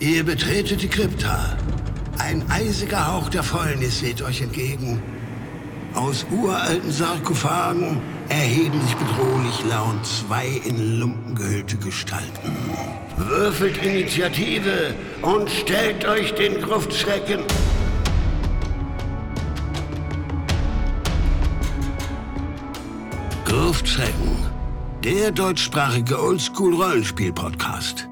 Ihr betretet die Krypta. Ein eisiger Hauch der Fäulnis weht euch entgegen. Aus uralten Sarkophagen erheben sich bedrohlich laut zwei in Lumpen gehüllte Gestalten. Würfelt Initiative und stellt euch den Gruftschrecken. Gruftschrecken, der deutschsprachige Oldschool-Rollenspiel-Podcast.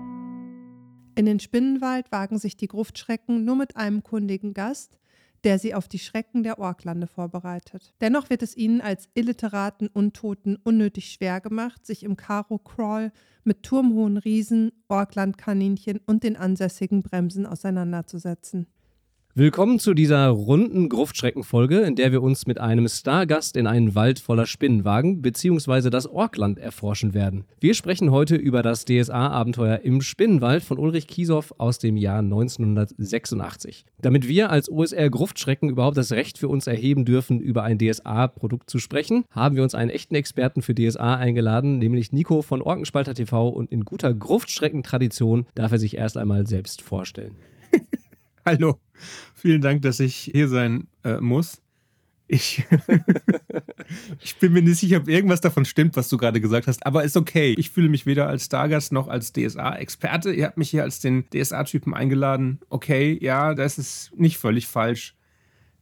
In den Spinnenwald wagen sich die Gruftschrecken nur mit einem kundigen Gast, der sie auf die Schrecken der Orklande vorbereitet. Dennoch wird es ihnen als illiteraten Untoten unnötig schwer gemacht, sich im Karo-Crawl mit turmhohen Riesen, Orklandkaninchen und den ansässigen Bremsen auseinanderzusetzen. Willkommen zu dieser runden Gruftschreckenfolge, in der wir uns mit einem Stargast in einen Wald voller Spinnen wagen, beziehungsweise das Orkland erforschen werden. Wir sprechen heute über das DSA-Abenteuer im Spinnenwald von Ulrich Kiesow aus dem Jahr 1986. Damit wir als OSR Gruftschrecken überhaupt das Recht für uns erheben dürfen, über ein DSA-Produkt zu sprechen, haben wir uns einen echten Experten für DSA eingeladen, nämlich Nico von Orkenspalter TV und in guter Gruftschrecken-Tradition darf er sich erst einmal selbst vorstellen. Hallo. Vielen Dank, dass ich hier sein äh, muss. Ich, ich bin mir nicht sicher, ob irgendwas davon stimmt, was du gerade gesagt hast, aber ist okay. Ich fühle mich weder als Stargast noch als DSA-Experte. Ihr habt mich hier als den DSA-Typen eingeladen. Okay, ja, das ist nicht völlig falsch.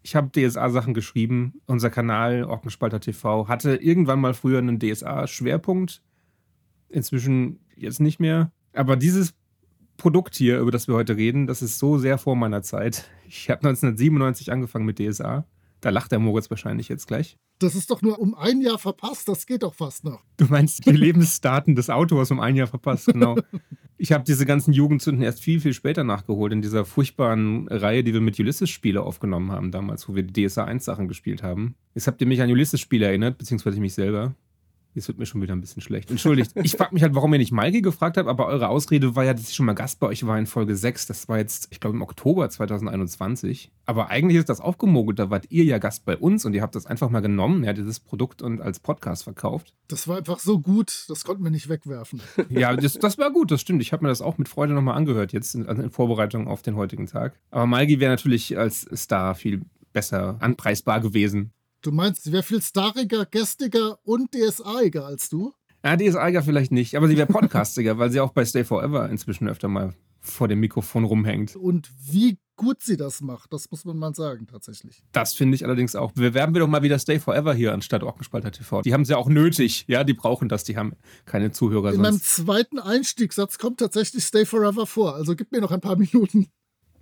Ich habe DSA-Sachen geschrieben. Unser Kanal Orkenspalter TV hatte irgendwann mal früher einen DSA-Schwerpunkt. Inzwischen jetzt nicht mehr. Aber dieses Produkt hier, über das wir heute reden, das ist so sehr vor meiner Zeit. Ich habe 1997 angefangen mit DSA. Da lacht der Moritz wahrscheinlich jetzt gleich. Das ist doch nur um ein Jahr verpasst, das geht doch fast noch. Du meinst die Lebensdaten des Autors um ein Jahr verpasst, genau. Ich habe diese ganzen Jugendzünden erst viel, viel später nachgeholt, in dieser furchtbaren Reihe, die wir mit Ulysses-Spiele aufgenommen haben damals, wo wir die DSA 1 Sachen gespielt haben. Jetzt habt ihr mich an Ulysses-Spiele erinnert, beziehungsweise mich selber. Jetzt wird mir schon wieder ein bisschen schlecht. Entschuldigt. Ich frage mich halt, warum ihr nicht Maike gefragt habt, aber eure Ausrede war ja, dass ich schon mal Gast bei euch war in Folge 6. Das war jetzt, ich glaube, im Oktober 2021. Aber eigentlich ist das aufgemogelt. Da wart ihr ja Gast bei uns und ihr habt das einfach mal genommen, ja, dieses Produkt und als Podcast verkauft. Das war einfach so gut, das konnten wir nicht wegwerfen. ja, das, das war gut, das stimmt. Ich habe mir das auch mit Freude nochmal angehört, jetzt in, in Vorbereitung auf den heutigen Tag. Aber Maike wäre natürlich als Star viel besser anpreisbar gewesen. Du meinst, sie wäre viel stariger, gästiger und DSAiger als du? Ja, DSAiger vielleicht nicht, aber sie wäre podcastiger, weil sie auch bei Stay Forever inzwischen öfter mal vor dem Mikrofon rumhängt. Und wie gut sie das macht, das muss man mal sagen, tatsächlich. Das finde ich allerdings auch. Bewerben wir doch mal wieder Stay Forever hier anstatt Orkenspalter TV. Die haben sie ja auch nötig. Ja, die brauchen das. Die haben keine Zuhörer. In sonst. meinem zweiten Einstiegssatz kommt tatsächlich Stay Forever vor. Also gib mir noch ein paar Minuten.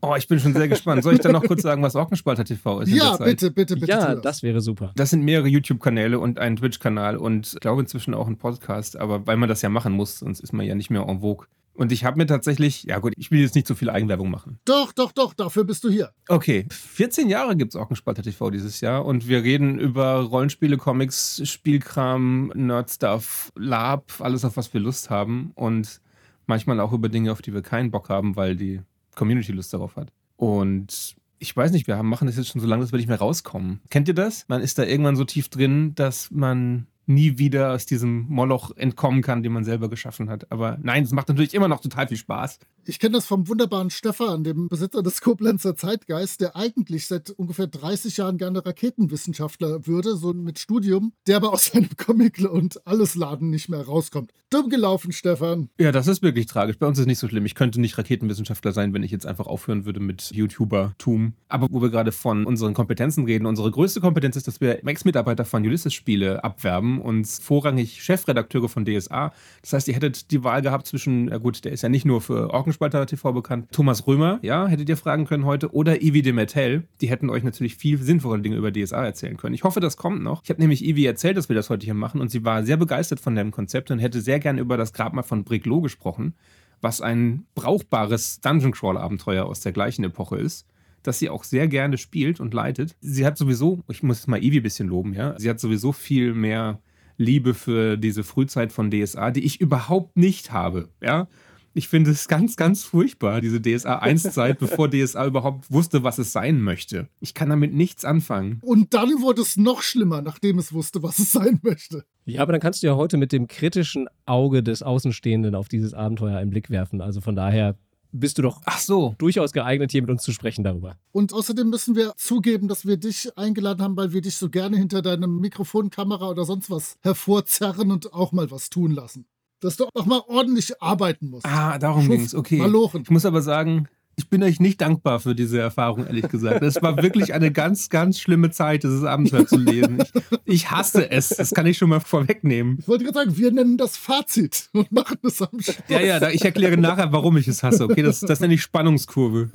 Oh, ich bin schon sehr gespannt. Soll ich dann noch kurz sagen, was Orkenspalter TV ist? Ja, bitte, bitte, bitte. Ja, das wäre super. Das sind mehrere YouTube-Kanäle und ein Twitch-Kanal und ich glaube inzwischen auch ein Podcast, aber weil man das ja machen muss, sonst ist man ja nicht mehr en vogue. Und ich habe mir tatsächlich, ja gut, ich will jetzt nicht so viel Eigenwerbung machen. Doch, doch, doch, dafür bist du hier. Okay, 14 Jahre gibt es Orkenspalter TV dieses Jahr und wir reden über Rollenspiele, Comics, Spielkram, Nerdstuff, Lab, alles auf was wir Lust haben und manchmal auch über Dinge, auf die wir keinen Bock haben, weil die Community Lust darauf hat. Und ich weiß nicht, wir haben, machen das jetzt schon so lange, dass wir nicht mehr rauskommen. Kennt ihr das? Man ist da irgendwann so tief drin, dass man nie wieder aus diesem Moloch entkommen kann, den man selber geschaffen hat. Aber nein, es macht natürlich immer noch total viel Spaß. Ich kenne das vom wunderbaren Stefan, dem Besitzer des Koblenzer Zeitgeist, der eigentlich seit ungefähr 30 Jahren gerne Raketenwissenschaftler würde, so mit Studium, der aber aus seinem Comic und alles Laden nicht mehr rauskommt. Dumm gelaufen, Stefan. Ja, das ist wirklich tragisch. Bei uns ist es nicht so schlimm. Ich könnte nicht Raketenwissenschaftler sein, wenn ich jetzt einfach aufhören würde mit YouTuber-Tum. Aber wo wir gerade von unseren Kompetenzen reden, unsere größte Kompetenz ist, dass wir Ex-Mitarbeiter von Ulysses-Spiele abwerben und vorrangig Chefredakteure von DSA. Das heißt, ihr hättet die Wahl gehabt zwischen, ja gut, der ist ja nicht nur für Orkenspalter TV bekannt, Thomas Römer, ja, hättet ihr fragen können heute, oder Ivi de Mettel. Die hätten euch natürlich viel sinnvollere Dinge über DSA erzählen können. Ich hoffe, das kommt noch. Ich habe nämlich Ivi erzählt, dass wir das heute hier machen und sie war sehr begeistert von dem Konzept und hätte sehr gern über das Grabmal von Briglo gesprochen, was ein brauchbares Dungeon Crawl Abenteuer aus der gleichen Epoche ist das sie auch sehr gerne spielt und leitet. Sie hat sowieso, ich muss mal Ivi ein bisschen loben, ja, sie hat sowieso viel mehr Liebe für diese Frühzeit von DSA, die ich überhaupt nicht habe. Ja, ich finde es ganz, ganz furchtbar, diese DSA 1-Zeit, bevor DSA überhaupt wusste, was es sein möchte. Ich kann damit nichts anfangen. Und dann wurde es noch schlimmer, nachdem es wusste, was es sein möchte. Ja, aber dann kannst du ja heute mit dem kritischen Auge des Außenstehenden auf dieses Abenteuer einen Blick werfen. Also von daher bist du doch Ach so. durchaus geeignet, hier mit uns zu sprechen darüber. Und außerdem müssen wir zugeben, dass wir dich eingeladen haben, weil wir dich so gerne hinter deinem Mikrofon, Kamera oder sonst was hervorzerren und auch mal was tun lassen. Dass du auch mal ordentlich arbeiten musst. Ah, darum Schuft, ging's. Okay. Malochen. Ich muss aber sagen, ich bin euch nicht dankbar für diese Erfahrung, ehrlich gesagt. Das war wirklich eine ganz, ganz schlimme Zeit, dieses Abenteuer zu lesen. Ich, ich hasse es. Das kann ich schon mal vorwegnehmen. Ich wollte gerade sagen, wir nennen das Fazit und machen es am Schluss. Ja, ja, ich erkläre nachher, warum ich es hasse. Okay, das, das nenne ich Spannungskurve.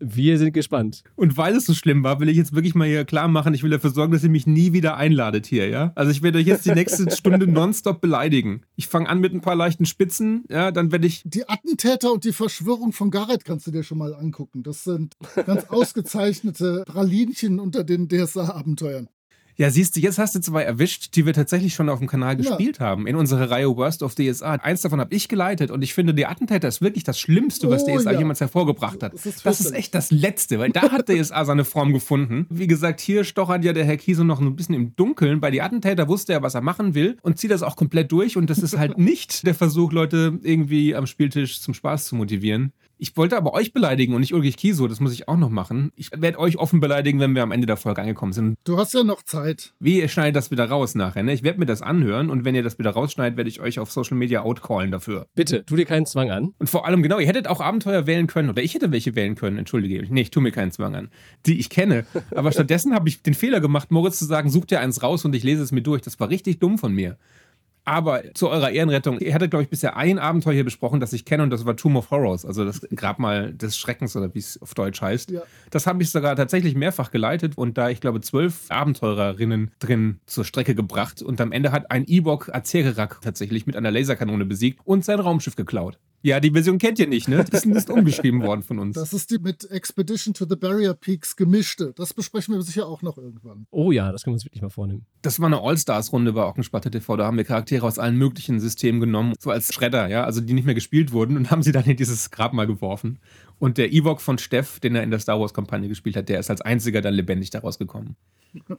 Wir sind gespannt. Und weil es so schlimm war, will ich jetzt wirklich mal hier klar machen, ich will dafür sorgen, dass ihr mich nie wieder einladet hier, ja? Also ich werde euch jetzt die nächste Stunde nonstop beleidigen. Ich fange an mit ein paar leichten Spitzen, ja, dann werde ich. Die Attentäter und die Verschwörung von Garrett kannst du dir schon mal angucken. Das sind ganz ausgezeichnete Pralinchen unter den DSA-Abenteuern. Ja, siehst du, jetzt hast du zwei erwischt, die wir tatsächlich schon auf dem Kanal Ja. gespielt haben. In unserer Reihe Worst of DSA. Eins davon habe ich geleitet und ich finde, die Attentäter ist wirklich das Schlimmste, was Oh, DSA ja. jemals hervorgebracht hat. Das Das ist ist, fürchterlich. echt das Letzte, weil da hat DSA seine Form gefunden. Wie gesagt, hier stochert ja der Herr Kiese noch ein bisschen im Dunkeln. Bei die Attentäter wusste er, was er machen will und zieht das auch komplett durch. Und das ist halt nicht der Versuch, Leute irgendwie am Spieltisch zum Spaß zu motivieren. Ich wollte aber euch beleidigen und nicht Ulrich Kiso, das muss ich auch noch machen. Ich werde euch offen beleidigen, wenn wir am Ende der Folge angekommen sind. Du hast ja noch Zeit. Wie, ihr schneidet das wieder raus nachher, ne? Ich werde mir das anhören und wenn ihr das wieder rausschneidet, werde ich euch auf Social Media outcallen dafür. Bitte, tu dir keinen Zwang an. Und vor allem, genau, ihr hättet auch Abenteuer wählen können oder ich hätte welche wählen können, entschuldige. Nee, ich tue mir keinen Zwang an. Die ich kenne. Aber stattdessen habe ich den Fehler gemacht, Moritz zu sagen, such dir eins raus und ich lese es mir durch. Das war richtig dumm von mir. Aber zu eurer Ehrenrettung, ihr hattet, glaube ich, bisher ein Abenteuer hier besprochen, das ich kenne, und das war Tomb of Horrors, also das Grabmal des Schreckens oder wie es auf Deutsch heißt. Ja. Das habe ich sogar tatsächlich mehrfach geleitet und da, ich glaube, zwölf Abenteurerinnen drin zur Strecke gebracht. Und am Ende hat ein Ewok Azererak tatsächlich mit einer Laserkanone besiegt und sein Raumschiff geklaut. Ja, die Version kennt ihr nicht, ne? Die ist ist umgeschrieben worden von uns. Das ist die mit Expedition to the Barrier Peaks gemischte. Das besprechen wir sicher auch noch irgendwann. Oh ja, das können wir uns wirklich mal vornehmen. Das war eine All-Stars-Runde bei Ockenspatte TV. Da haben wir Charaktere aus allen möglichen Systemen genommen, so als Schredder, ja, also die nicht mehr gespielt wurden und haben sie dann in dieses Grabmal geworfen. Und der Ewok von Steff, den er in der Star Wars-Kampagne gespielt hat, der ist als einziger dann lebendig daraus gekommen.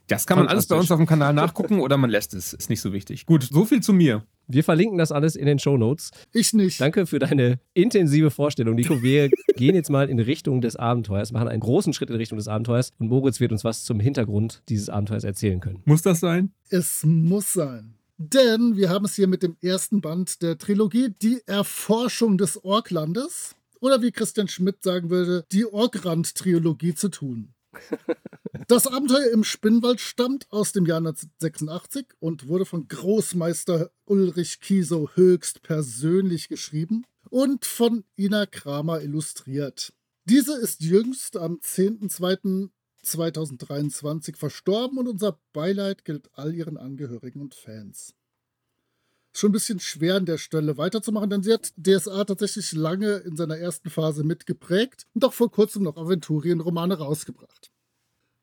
Das kann man alles bei uns auf dem Kanal nachgucken oder man lässt es. Ist nicht so wichtig. Gut, so viel zu mir. Wir verlinken das alles in den Show Notes. Ich nicht. Danke für deine intensive Vorstellung, Nico. Wir gehen jetzt mal in Richtung des Abenteuers, machen einen großen Schritt in Richtung des Abenteuers und Moritz wird uns was zum Hintergrund dieses Abenteuers erzählen können. Muss das sein? Es muss sein. Denn wir haben es hier mit dem ersten Band der Trilogie, die Erforschung des Orklandes, oder wie Christian Schmidt sagen würde, die Orkrand-Trilogie zu tun. Das Abenteuer im Spinnwald stammt aus dem Jahr 1986 und wurde von Großmeister Ulrich Kiesow höchst persönlich geschrieben und von Ina Kramer illustriert. Diese ist jüngst am 10.02.2023 verstorben und unser Beileid gilt all ihren Angehörigen und Fans. Schon ein bisschen schwer an der Stelle weiterzumachen, denn sie hat DSA tatsächlich lange in seiner ersten Phase mitgeprägt und auch vor kurzem noch Aventurienromane rausgebracht.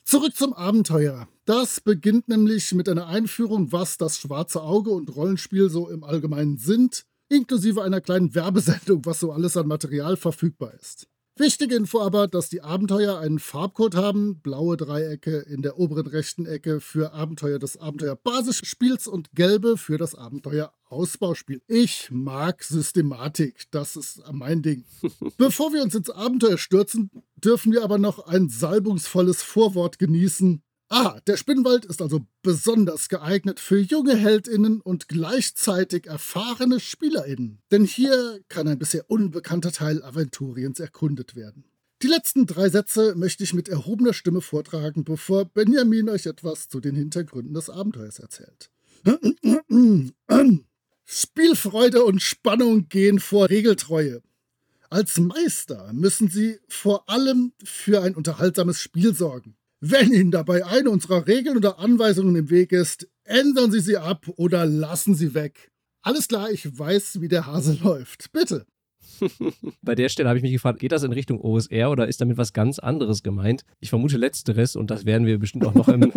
Zurück zum Abenteuer. Das beginnt nämlich mit einer Einführung, was das schwarze Auge und Rollenspiel so im Allgemeinen sind, inklusive einer kleinen Werbesendung, was so alles an Material verfügbar ist. Wichtige Info aber, dass die Abenteuer einen Farbcode haben, blaue Dreiecke in der oberen rechten Ecke für Abenteuer des Abenteuer-Basisspiels und gelbe für das Abenteuer-Ausbauspiel. Ich mag Systematik, das ist mein Ding. Bevor wir uns ins Abenteuer stürzen, dürfen wir aber noch ein salbungsvolles Vorwort genießen. Ah, der Spinnwald ist also besonders geeignet für junge Heldinnen und gleichzeitig erfahrene Spielerinnen. Denn hier kann ein bisher unbekannter Teil Aventuriens erkundet werden. Die letzten drei Sätze möchte ich mit erhobener Stimme vortragen, bevor Benjamin euch etwas zu den Hintergründen des Abenteuers erzählt. Spielfreude und Spannung gehen vor Regeltreue. Als Meister müssen Sie vor allem für ein unterhaltsames Spiel sorgen. Wenn Ihnen dabei eine unserer Regeln oder Anweisungen im Weg ist, ändern Sie sie ab oder lassen Sie weg. Alles klar, ich weiß, wie der Hase läuft. Bitte. Bei der Stelle habe ich mich gefragt, geht das in Richtung OSR oder ist damit was ganz anderes gemeint? Ich vermute letzteres und das werden wir bestimmt auch noch im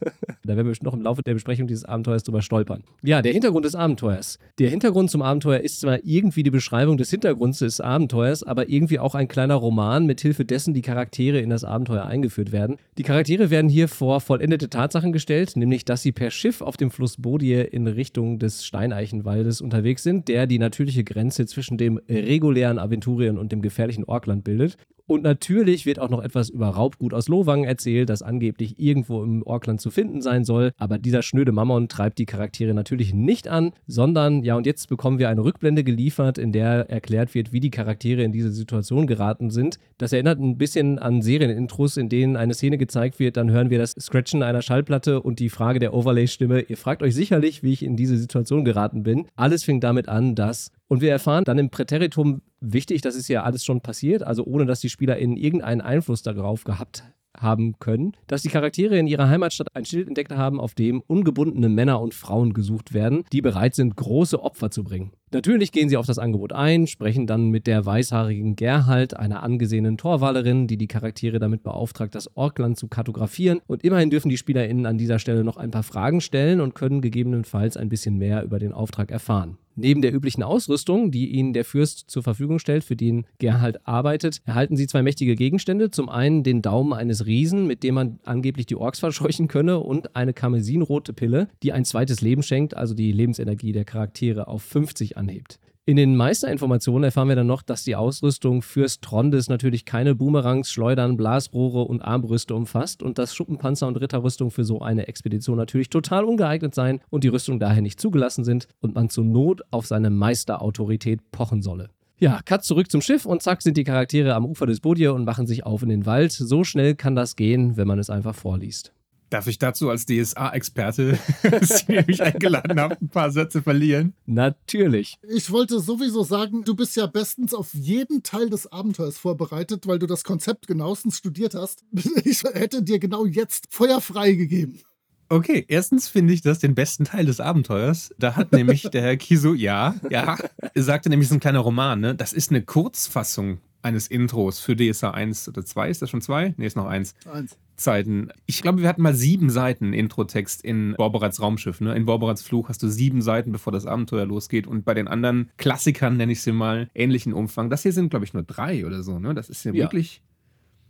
Da werden wir noch im Laufe der Besprechung dieses Abenteuers drüber stolpern. Ja, der Hintergrund des Abenteuers. Der Hintergrund zum Abenteuer ist zwar irgendwie die Beschreibung des Hintergrunds des Abenteuers, aber irgendwie auch ein kleiner Roman, mit Hilfe dessen die Charaktere in das Abenteuer eingeführt werden. Die Charaktere werden hier vor vollendete Tatsachen gestellt, nämlich dass sie per Schiff auf dem Fluss Bodie in Richtung des Steineichenwaldes unterwegs sind, der die natürliche Grenze zwischen dem regulären Aventurien und dem gefährlichen Orkland bildet. Und natürlich wird auch noch etwas über Raubgut aus Lowang erzählt, das angeblich irgendwo im Orkland zu finden sein soll. Aber dieser schnöde Mammon treibt die Charaktere natürlich nicht an, sondern, ja, und jetzt bekommen wir eine Rückblende geliefert, in der erklärt wird, wie die Charaktere in diese Situation geraten sind. Das erinnert ein bisschen an Serienintros, in denen eine Szene gezeigt wird, dann hören wir das Scratchen einer Schallplatte und die Frage der Overlay-Stimme. Ihr fragt euch sicherlich, wie ich in diese Situation geraten bin. Alles fing damit an, dass und wir erfahren dann im Präteritum, wichtig, das ist ja alles schon passiert, also ohne dass die SpielerInnen irgendeinen Einfluss darauf gehabt haben können, dass die Charaktere in ihrer Heimatstadt ein Schild entdeckt haben, auf dem ungebundene Männer und Frauen gesucht werden, die bereit sind, große Opfer zu bringen. Natürlich gehen sie auf das Angebot ein, sprechen dann mit der weißhaarigen Gerhalt, einer angesehenen Torwalerin, die die Charaktere damit beauftragt, das Orkland zu kartografieren. Und immerhin dürfen die SpielerInnen an dieser Stelle noch ein paar Fragen stellen und können gegebenenfalls ein bisschen mehr über den Auftrag erfahren. Neben der üblichen Ausrüstung, die ihnen der Fürst zur Verfügung stellt, für den Gerhard arbeitet, erhalten sie zwei mächtige Gegenstände. Zum einen den Daumen eines Riesen, mit dem man angeblich die Orks verscheuchen könne, und eine karmesinrote Pille, die ein zweites Leben schenkt, also die Lebensenergie der Charaktere auf 50 anhebt. In den Meisterinformationen erfahren wir dann noch, dass die Ausrüstung fürs Trondes natürlich keine Boomerangs, Schleudern, Blasrohre und Armbrüste umfasst und dass Schuppenpanzer und Ritterrüstung für so eine Expedition natürlich total ungeeignet seien und die Rüstung daher nicht zugelassen sind und man zur Not auf seine Meisterautorität pochen solle. Ja, Cut zurück zum Schiff und zack sind die Charaktere am Ufer des Bodir und machen sich auf in den Wald. So schnell kann das gehen, wenn man es einfach vorliest. Darf ich dazu als DSA-Experte, Sie mich eingeladen haben, ein paar Sätze verlieren? Natürlich. Ich wollte sowieso sagen, du bist ja bestens auf jeden Teil des Abenteuers vorbereitet, weil du das Konzept genauestens studiert hast. Ich hätte dir genau jetzt Feuer frei gegeben. Okay, erstens finde ich das den besten Teil des Abenteuers. Da hat nämlich der Herr Kiso, ja, ja, sagte nämlich, es ist ein kleiner Roman, ne? Das ist eine Kurzfassung eines Intros für DSA 1 oder 2. Ist das schon 2? Ne, ist noch 1. 1. Zeiten. Ich glaube, wir hatten mal sieben Seiten Introtext in Borberats Raumschiff. Ne? In Borberats Fluch hast du sieben Seiten, bevor das Abenteuer losgeht. Und bei den anderen Klassikern, nenne ich sie mal, ähnlichen Umfang. Das hier sind, glaube ich, nur drei oder so. Ne? Das ist ja, ja. wirklich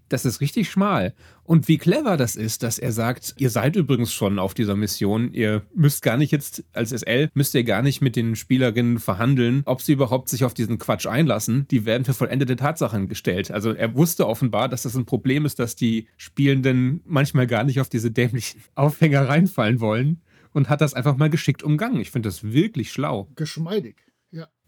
das ist richtig schmal. Und wie clever das ist, dass er sagt, ihr seid übrigens schon auf dieser Mission, ihr müsst gar nicht jetzt als SL, müsst ihr gar nicht mit den Spielerinnen verhandeln, ob sie überhaupt sich auf diesen Quatsch einlassen. Die werden für vollendete Tatsachen gestellt. Also er wusste offenbar, dass das ein Problem ist, dass die Spielenden manchmal gar nicht auf diese dämlichen Aufhänger reinfallen wollen und hat das einfach mal geschickt umgangen. Ich finde das wirklich schlau. Geschmeidig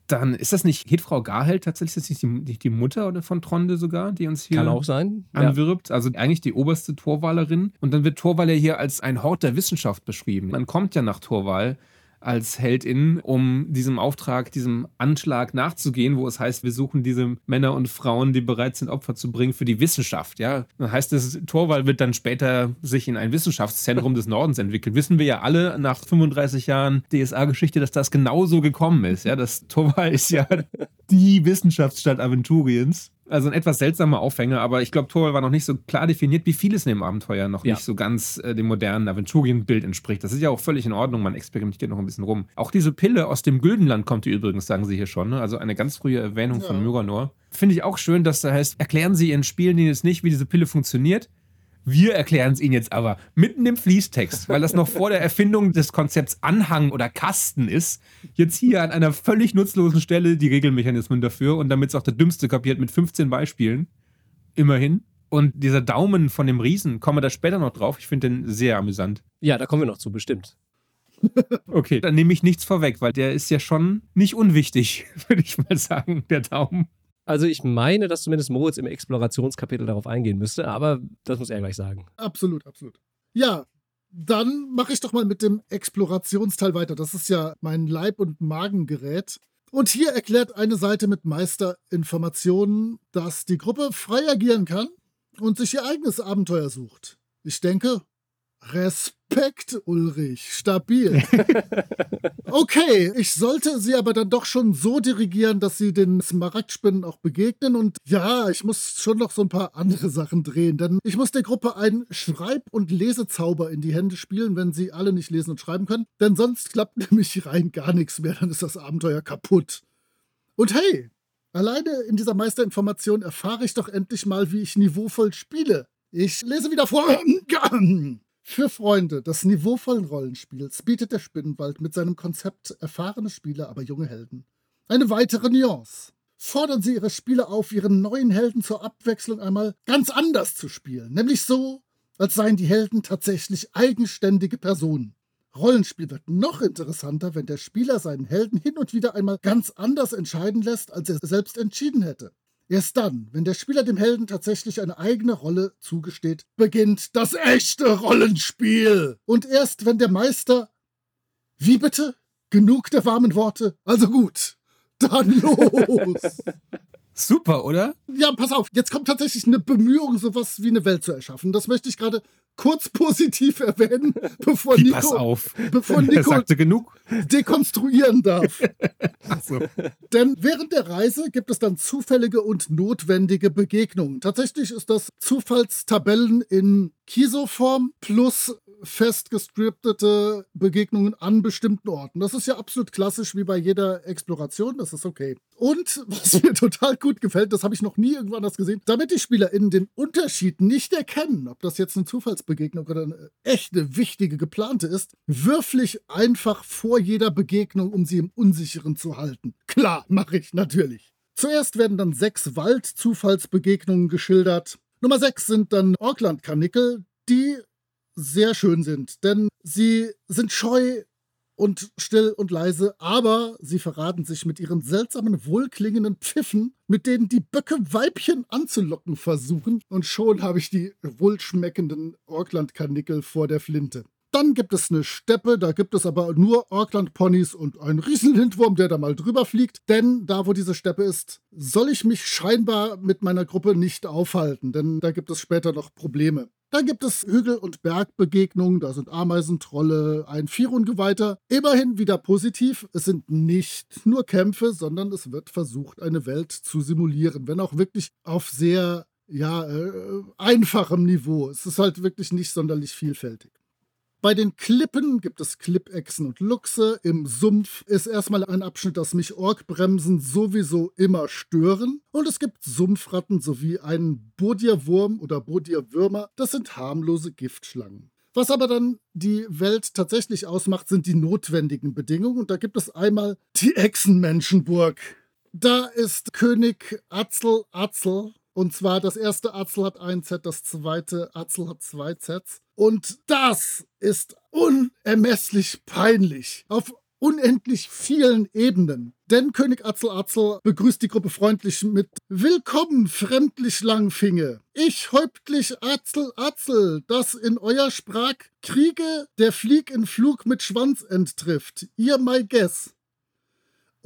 dann ist das nicht Hedfrau Garheld tatsächlich ist die, die, die Mutter von Tronde sogar, die uns hier Kann auch sein. anwirbt. Ja. Also eigentlich die oberste Torwalerin. Und dann wird Torwal ja hier als ein Hort der Wissenschaft beschrieben. Man kommt ja nach Torwal als Heldin, um diesem Auftrag, diesem Anschlag nachzugehen, wo es heißt, wir suchen diese Männer und Frauen, die bereit sind, Opfer zu bringen für die Wissenschaft. Ja, dann heißt es, Torwald wird dann später sich in ein Wissenschaftszentrum des Nordens entwickeln. Wissen wir ja alle nach 35 Jahren DSA-Geschichte, dass das genauso gekommen ist. Ja, das Torwald ist ja die Wissenschaftsstadt Aventuriens. Also ein etwas seltsamer Aufhänger, aber ich glaube, Torwall war noch nicht so klar definiert, wie vieles in dem Abenteuer noch ja. nicht so ganz äh, dem modernen Aventurien-Bild entspricht. Das ist ja auch völlig in Ordnung, man experimentiert noch ein bisschen rum. Auch diese Pille aus dem Güldenland kommt hier übrigens, sagen sie hier schon. Ne? Also eine ganz frühe Erwähnung ja. von Myranor. Finde ich auch schön, dass da heißt, erklären Sie Ihren Spielen jetzt nicht, wie diese Pille funktioniert. Wir erklären es Ihnen jetzt aber mitten im Fließtext, weil das noch vor der Erfindung des Konzepts Anhang oder Kasten ist. Jetzt hier an einer völlig nutzlosen Stelle die Regelmechanismen dafür und damit es auch der Dümmste kapiert mit 15 Beispielen. Immerhin. Und dieser Daumen von dem Riesen, kommen wir da später noch drauf. Ich finde den sehr amüsant. Ja, da kommen wir noch zu, bestimmt. okay, dann nehme ich nichts vorweg, weil der ist ja schon nicht unwichtig, würde ich mal sagen, der Daumen. Also ich meine, dass zumindest Moritz im Explorationskapitel darauf eingehen müsste, aber das muss er gleich sagen. Absolut, absolut. Ja, dann mache ich doch mal mit dem Explorationsteil weiter. Das ist ja mein Leib- und Magengerät. Und hier erklärt eine Seite mit Meisterinformationen, dass die Gruppe frei agieren kann und sich ihr eigenes Abenteuer sucht. Ich denke, Respekt, Ulrich. Stabil. Okay, ich sollte sie aber dann doch schon so dirigieren, dass sie den Smaragdspinnen auch begegnen. Und ja, ich muss schon noch so ein paar andere Sachen drehen. Denn ich muss der Gruppe einen Schreib- und Lesezauber in die Hände spielen, wenn sie alle nicht lesen und schreiben können. Denn sonst klappt nämlich rein gar nichts mehr. Dann ist das Abenteuer kaputt. Und hey, alleine in dieser Meisterinformation erfahre ich doch endlich mal, wie ich niveauvoll spiele. Ich lese wieder vor. Für Freunde des niveauvollen Rollenspiels bietet der Spinnenwald mit seinem Konzept erfahrene Spieler, aber junge Helden eine weitere Nuance. Fordern Sie Ihre Spieler auf, Ihren neuen Helden zur Abwechslung einmal ganz anders zu spielen, nämlich so, als seien die Helden tatsächlich eigenständige Personen. Rollenspiel wird noch interessanter, wenn der Spieler seinen Helden hin und wieder einmal ganz anders entscheiden lässt, als er selbst entschieden hätte. Erst dann, wenn der Spieler dem Helden tatsächlich eine eigene Rolle zugesteht, beginnt das echte Rollenspiel. Und erst wenn der Meister. Wie bitte? Genug der warmen Worte? Also gut, dann los. Super, oder? Ja, pass auf, jetzt kommt tatsächlich eine Bemühung, sowas wie eine Welt zu erschaffen. Das möchte ich gerade kurz positiv erwähnen, bevor Wie, Nico, pass auf. bevor Nico sagte genug. dekonstruieren darf. So. Denn während der Reise gibt es dann zufällige und notwendige Begegnungen. Tatsächlich ist das Zufallstabellen in Kiso-Form plus fest gescriptete Begegnungen an bestimmten Orten. Das ist ja absolut klassisch wie bei jeder Exploration, das ist okay. Und was mir total gut gefällt, das habe ich noch nie irgendwo anders gesehen, damit die SpielerInnen den Unterschied nicht erkennen, ob das jetzt eine Zufallsbegegnung oder eine echte, wichtige, geplante ist, würfel ich einfach vor jeder Begegnung, um sie im Unsicheren zu halten. Klar, mache ich natürlich. Zuerst werden dann sechs Wald-Zufallsbegegnungen geschildert. Nummer sechs sind dann Orkland-Karnickel, die sehr schön sind, denn sie sind scheu und still und leise, aber sie verraten sich mit ihren seltsamen, wohlklingenden Pfiffen, mit denen die Böcke Weibchen anzulocken versuchen. Und schon habe ich die wohlschmeckenden Orkland-Karnickel vor der Flinte. Dann gibt es eine Steppe, da gibt es aber nur Orkland-Ponys und einen Riesenlindwurm, der da mal drüber fliegt. Denn da, wo diese Steppe ist, soll ich mich scheinbar mit meiner Gruppe nicht aufhalten, denn da gibt es später noch Probleme. Dann gibt es Hügel- und Bergbegegnungen, da sind Ameisentrolle, ein Firungeweihter. Immerhin wieder positiv, es sind nicht nur Kämpfe, sondern es wird versucht, eine Welt zu simulieren, wenn auch wirklich auf sehr ja, äh, einfachem Niveau. Es ist halt wirklich nicht sonderlich vielfältig. Bei den Klippen gibt es Klippechsen und Luchse. Im Sumpf ist erstmal ein Abschnitt, das mich Orkbremsen sowieso immer stören. Und es gibt Sumpfratten sowie einen Bodierwurm oder Bodierwürmer. Das sind harmlose Giftschlangen. Was aber dann die Welt tatsächlich ausmacht, sind die notwendigen Bedingungen. Und da gibt es einmal die Echsenmenschenburg. Da ist König Atzel Atzel. Und zwar das erste Atzel hat ein Z, das zweite Atzel hat zwei Zs. Und das ist unermesslich peinlich. Auf unendlich vielen Ebenen. Denn König Atzel Atzel begrüßt die Gruppe freundlich mit Willkommen, fremdlich Langfinge. Ich, Häuptlich Atzel Atzel, das in euer Sprach Kriege der Flieg in Flug mit Schwanz enttrifft. Ihr my guess.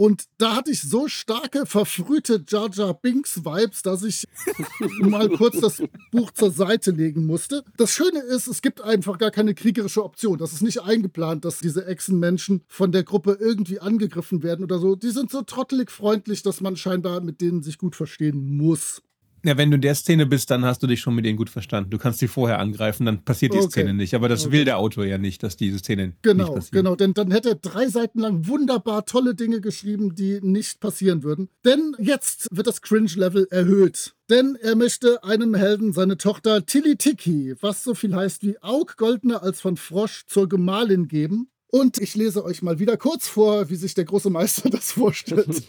Und da hatte ich so starke, verfrühte Jar Jar Binks Vibes, dass ich mal kurz das Buch zur Seite legen musste. Das Schöne ist, es gibt einfach gar keine kriegerische Option. Das ist nicht eingeplant, dass diese Echsenmenschen von der Gruppe irgendwie angegriffen werden oder so. Die sind so trottelig freundlich, dass man scheinbar mit denen sich gut verstehen muss. Ja, wenn du in der Szene bist, dann hast du dich schon mit denen gut verstanden. Du kannst die vorher angreifen, dann passiert die Okay. Szene nicht. Aber das Okay. will der Autor ja nicht, dass diese Szene nicht Genau, passiert. genau. Denn dann hätte er drei Seiten lang wunderbar tolle Dinge geschrieben, die nicht passieren würden. Denn jetzt wird das Cringe-Level erhöht. Denn er möchte einem Helden seine Tochter Tilly Tiki, was so viel heißt wie Aug Goldner als von Frosch zur Gemahlin geben. Und ich lese euch mal wieder kurz vor, wie sich der große Meister das vorstellt.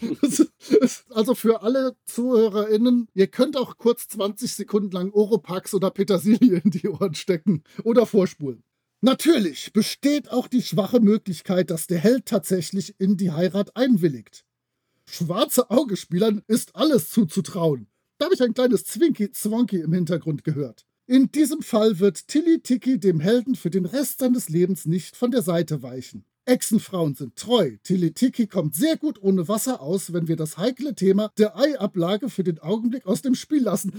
also für alle ZuhörerInnen, ihr könnt auch kurz 20 Sekunden lang Oropax oder Petersilie in die Ohren stecken oder vorspulen. Natürlich besteht auch die schwache Möglichkeit, dass der Held tatsächlich in die Heirat einwilligt. Schwarze Augespielern ist alles zuzutrauen. Da habe ich ein kleines Zwinky-Zwonky im Hintergrund gehört. In diesem Fall wird Tilly Tiki dem Helden für den Rest seines Lebens nicht von der Seite weichen. Echsenfrauen sind treu. Tilitiki kommt sehr gut ohne Wasser aus, wenn wir das heikle Thema der Eiablage für den Augenblick aus dem Spiel lassen.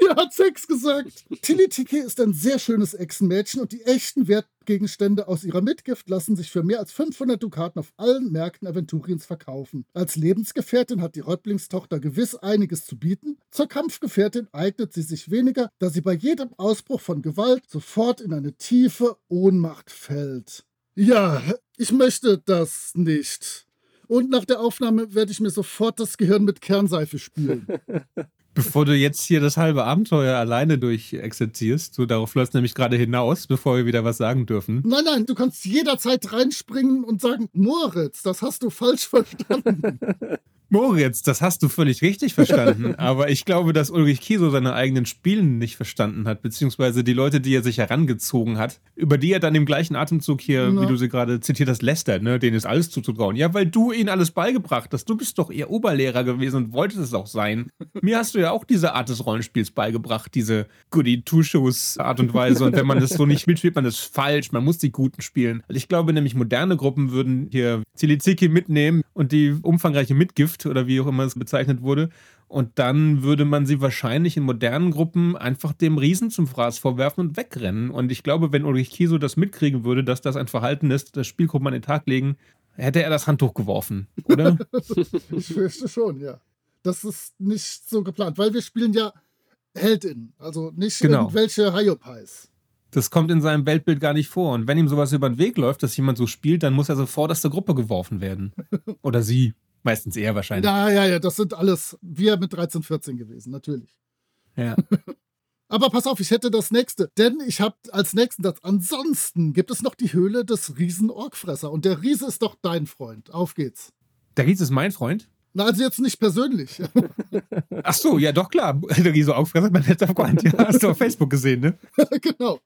Hier hat Sex gesagt. Tilitiki ist ein sehr schönes Echsenmädchen und die echten Wertgegenstände aus ihrer Mitgift lassen sich für mehr als 500 Dukaten auf allen Märkten Aventuriens verkaufen. Als Lebensgefährtin hat die Räublingstochter gewiss einiges zu bieten. Zur Kampfgefährtin eignet sie sich weniger, da sie bei jedem Ausbruch von Gewalt sofort in eine tiefe Ohnmacht fällt. Ja, ich möchte das nicht. Und nach der Aufnahme werde ich mir sofort das Gehirn mit Kernseife spülen. Bevor du jetzt hier das halbe Abenteuer alleine durchexerzierst, so darauf läuft nämlich gerade hinaus, bevor wir wieder was sagen dürfen. Nein, nein, du kannst jederzeit reinspringen und sagen, Moritz, das hast du falsch verstanden. Moritz, das hast du völlig richtig verstanden. aber ich glaube, dass Ulrich Kieso seine eigenen Spielen nicht verstanden hat, beziehungsweise die Leute, die er sich herangezogen hat, über die er dann im gleichen Atemzug hier, Na. wie du sie gerade zitiert hast, lästert, ne, denen ist alles zuzutrauen. Ja, weil du ihnen alles beigebracht hast. Du bist doch ihr Oberlehrer gewesen und wolltest es auch sein. Mir hast du ja auch diese Art des Rollenspiels beigebracht, diese Goody-Two-Shows-Art und Weise. Und wenn man das so nicht spielt, spielt man das falsch. Man muss die Guten spielen. Also ich glaube nämlich, moderne Gruppen würden hier Ziliziki mitnehmen und die umfangreiche Mitgift oder wie auch immer es bezeichnet wurde. Und dann würde man sie wahrscheinlich in modernen Gruppen einfach dem Riesen zum Fraß vorwerfen und wegrennen. Und ich glaube, wenn Ulrich Kieso das mitkriegen würde, dass das ein Verhalten ist, das Spielgruppen an den Tag legen, hätte er das Handtuch geworfen, oder? Ich fürchte schon, ja. Das ist nicht so geplant, weil wir spielen ja Heldinnen, also nicht Genau. irgendwelche Hayopais. Das kommt in seinem Weltbild gar nicht vor. Und wenn ihm sowas über den Weg läuft, dass jemand so spielt, dann muss er sofort aus der Gruppe geworfen werden. Oder sie. Meistens eher wahrscheinlich. Ja, ja, ja, das sind alles wir mit 13, 14 gewesen, natürlich. Ja. Aber pass auf, ich hätte das nächste. Denn ich habe als nächsten Satz, ansonsten gibt es noch die Höhle des Riesen-Orgfresser. Und der Riese ist doch dein Freund. Auf geht's. Der Riese ist mein Freund. Na, also jetzt nicht persönlich. Ach so, ja doch klar. Der Riese Augfresser, mein letzter Freund. Ja, hast du auf Facebook gesehen, ne? genau.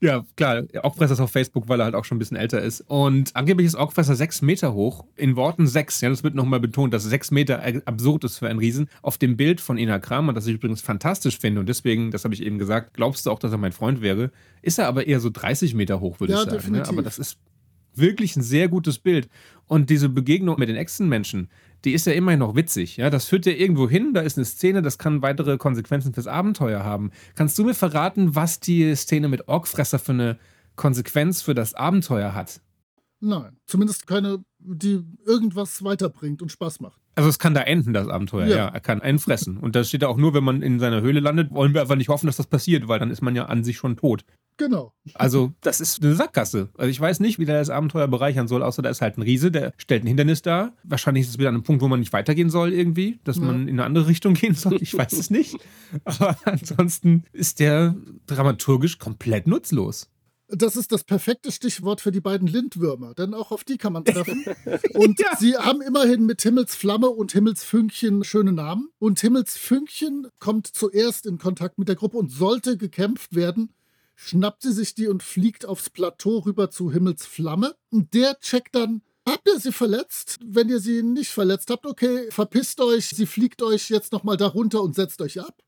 Ja, klar. Augfresser ist auf Facebook, weil er halt auch schon ein bisschen älter ist. Und angeblich ist Augfresser sechs Meter hoch. In Worten sechs. Ja, das wird nochmal betont, dass sechs Meter absurd ist für einen Riesen. Auf dem Bild von Ina Kramer, das ich übrigens fantastisch finde und deswegen, das habe ich eben gesagt, glaubst du auch, dass er mein Freund wäre? Ist er aber eher so 30 Meter hoch, würde Ja, ich sagen. Ne? definitiv. Aber das ist wirklich ein sehr gutes Bild. Und diese Begegnung mit den Echsenmenschen, die ist ja immerhin noch witzig. Ja? Das führt ja irgendwo hin, da ist eine Szene, das kann weitere Konsequenzen fürs Abenteuer haben. Kannst du mir verraten, was die Szene mit Orgfresser für eine Konsequenz für das Abenteuer hat? Nein, zumindest keine, die irgendwas weiterbringt und Spaß macht. Also es kann da enden, das Abenteuer, ja. Ja. Er kann einen fressen. Und das steht da auch nur, wenn man in seiner Höhle landet, wollen wir einfach nicht hoffen, dass das passiert, weil dann ist man ja an sich schon tot. Genau. Also, das ist eine Sackgasse. Also, ich weiß nicht, wie der das Abenteuer bereichern soll, außer da ist halt ein Riese, der stellt ein Hindernis dar. Wahrscheinlich ist es wieder an einem Punkt, wo man nicht weitergehen soll, irgendwie, dass Ja. man in eine andere Richtung gehen soll. Ich weiß es nicht. Aber ansonsten ist der dramaturgisch komplett nutzlos. Das ist das perfekte Stichwort für die beiden Lindwürmer, denn auch auf die kann man treffen. Und sie haben immerhin mit Himmelsflamme und Himmelsfünkchen schöne Namen. Und Himmelsfünkchen kommt zuerst in Kontakt mit der Gruppe und sollte gekämpft werden, schnappt sie sich die und fliegt aufs Plateau rüber zu Himmelsflamme. Und der checkt dann, habt ihr sie verletzt? Wenn ihr sie nicht verletzt habt, okay, verpisst euch, sie fliegt euch jetzt nochmal darunter und setzt euch ab.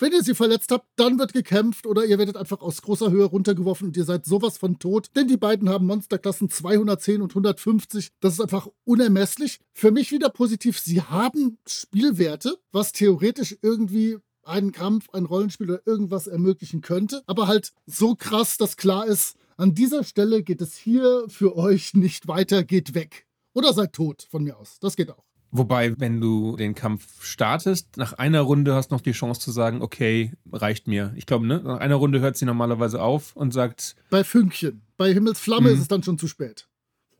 Wenn ihr sie verletzt habt, dann wird gekämpft oder ihr werdet einfach aus großer Höhe runtergeworfen und ihr seid sowas von tot. Denn die beiden haben Monsterklassen 210 und 150. Das ist einfach unermesslich. Für mich wieder positiv, sie haben Spielwerte, was theoretisch irgendwie einen Kampf, ein Rollenspiel oder irgendwas ermöglichen könnte. Aber halt so krass, dass klar ist, an dieser Stelle geht es hier für euch nicht weiter, geht weg. Oder seid tot von mir aus. Das geht auch. Wobei, wenn du den Kampf startest, nach einer Runde hast du noch die Chance zu sagen, okay, reicht mir. Ich glaube, ne? Nach einer Runde hört sie normalerweise auf und sagt, Bei Fünkchen. Bei Himmelsflamme Mhm. ist es dann schon zu spät.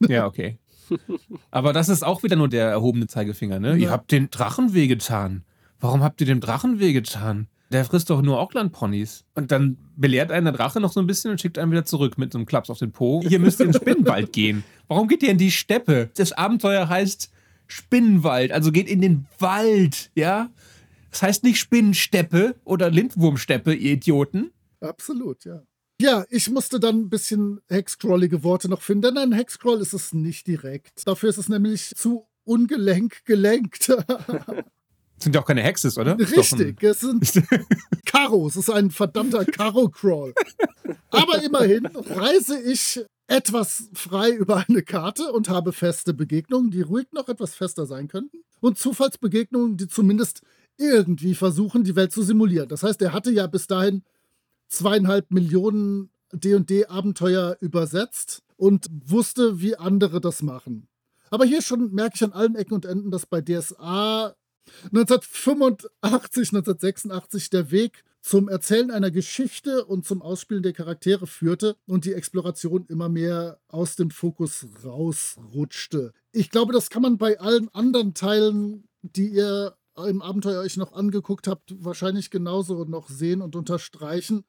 Ja, okay. Aber das ist auch wieder nur der erhobene Zeigefinger, ne? Ihr Ja. habt den Drachen wehgetan. Warum habt ihr dem Drachen wehgetan? Der frisst doch nur Auckland-Ponys. Und dann belehrt einen der Drache noch so ein bisschen und schickt einen wieder zurück mit so einem Klaps auf den Po. Ihr müsst in den Spinnenwald gehen. Warum geht ihr in die Steppe? Das Abenteuer heißt Spinnenwald, also geht in den Wald, ja? Das heißt nicht Spinnensteppe oder Lindwurmsteppe, ihr Idioten. Absolut, ja. Ja, ich musste dann ein bisschen hexcrawlige Worte noch finden. Denn ein Hexcrawl ist es nicht direkt. Dafür ist es nämlich zu ungelenk gelenkt. Sind ja auch keine Hexes, oder? Richtig, es sind Karos. Es ist ein verdammter Karo-Crawl. Aber immerhin reise ich etwas frei über eine Karte und habe feste Begegnungen, die ruhig noch etwas fester sein könnten. Und Zufallsbegegnungen, die zumindest irgendwie versuchen, die Welt zu simulieren. Das heißt, er hatte ja bis dahin zweieinhalb Millionen D&D-Abenteuer übersetzt und wusste, wie andere das machen. Aber hier schon merke ich an allen Ecken und Enden, dass bei DSA 1985, 1986 der Weg zum Erzählen einer Geschichte und zum Ausspielen der Charaktere führte und die Exploration immer mehr aus dem Fokus rausrutschte. Ich glaube, das kann man bei allen anderen Teilen, die ihr im Abenteuer euch noch angeguckt habt, wahrscheinlich genauso noch sehen und unterstreichen.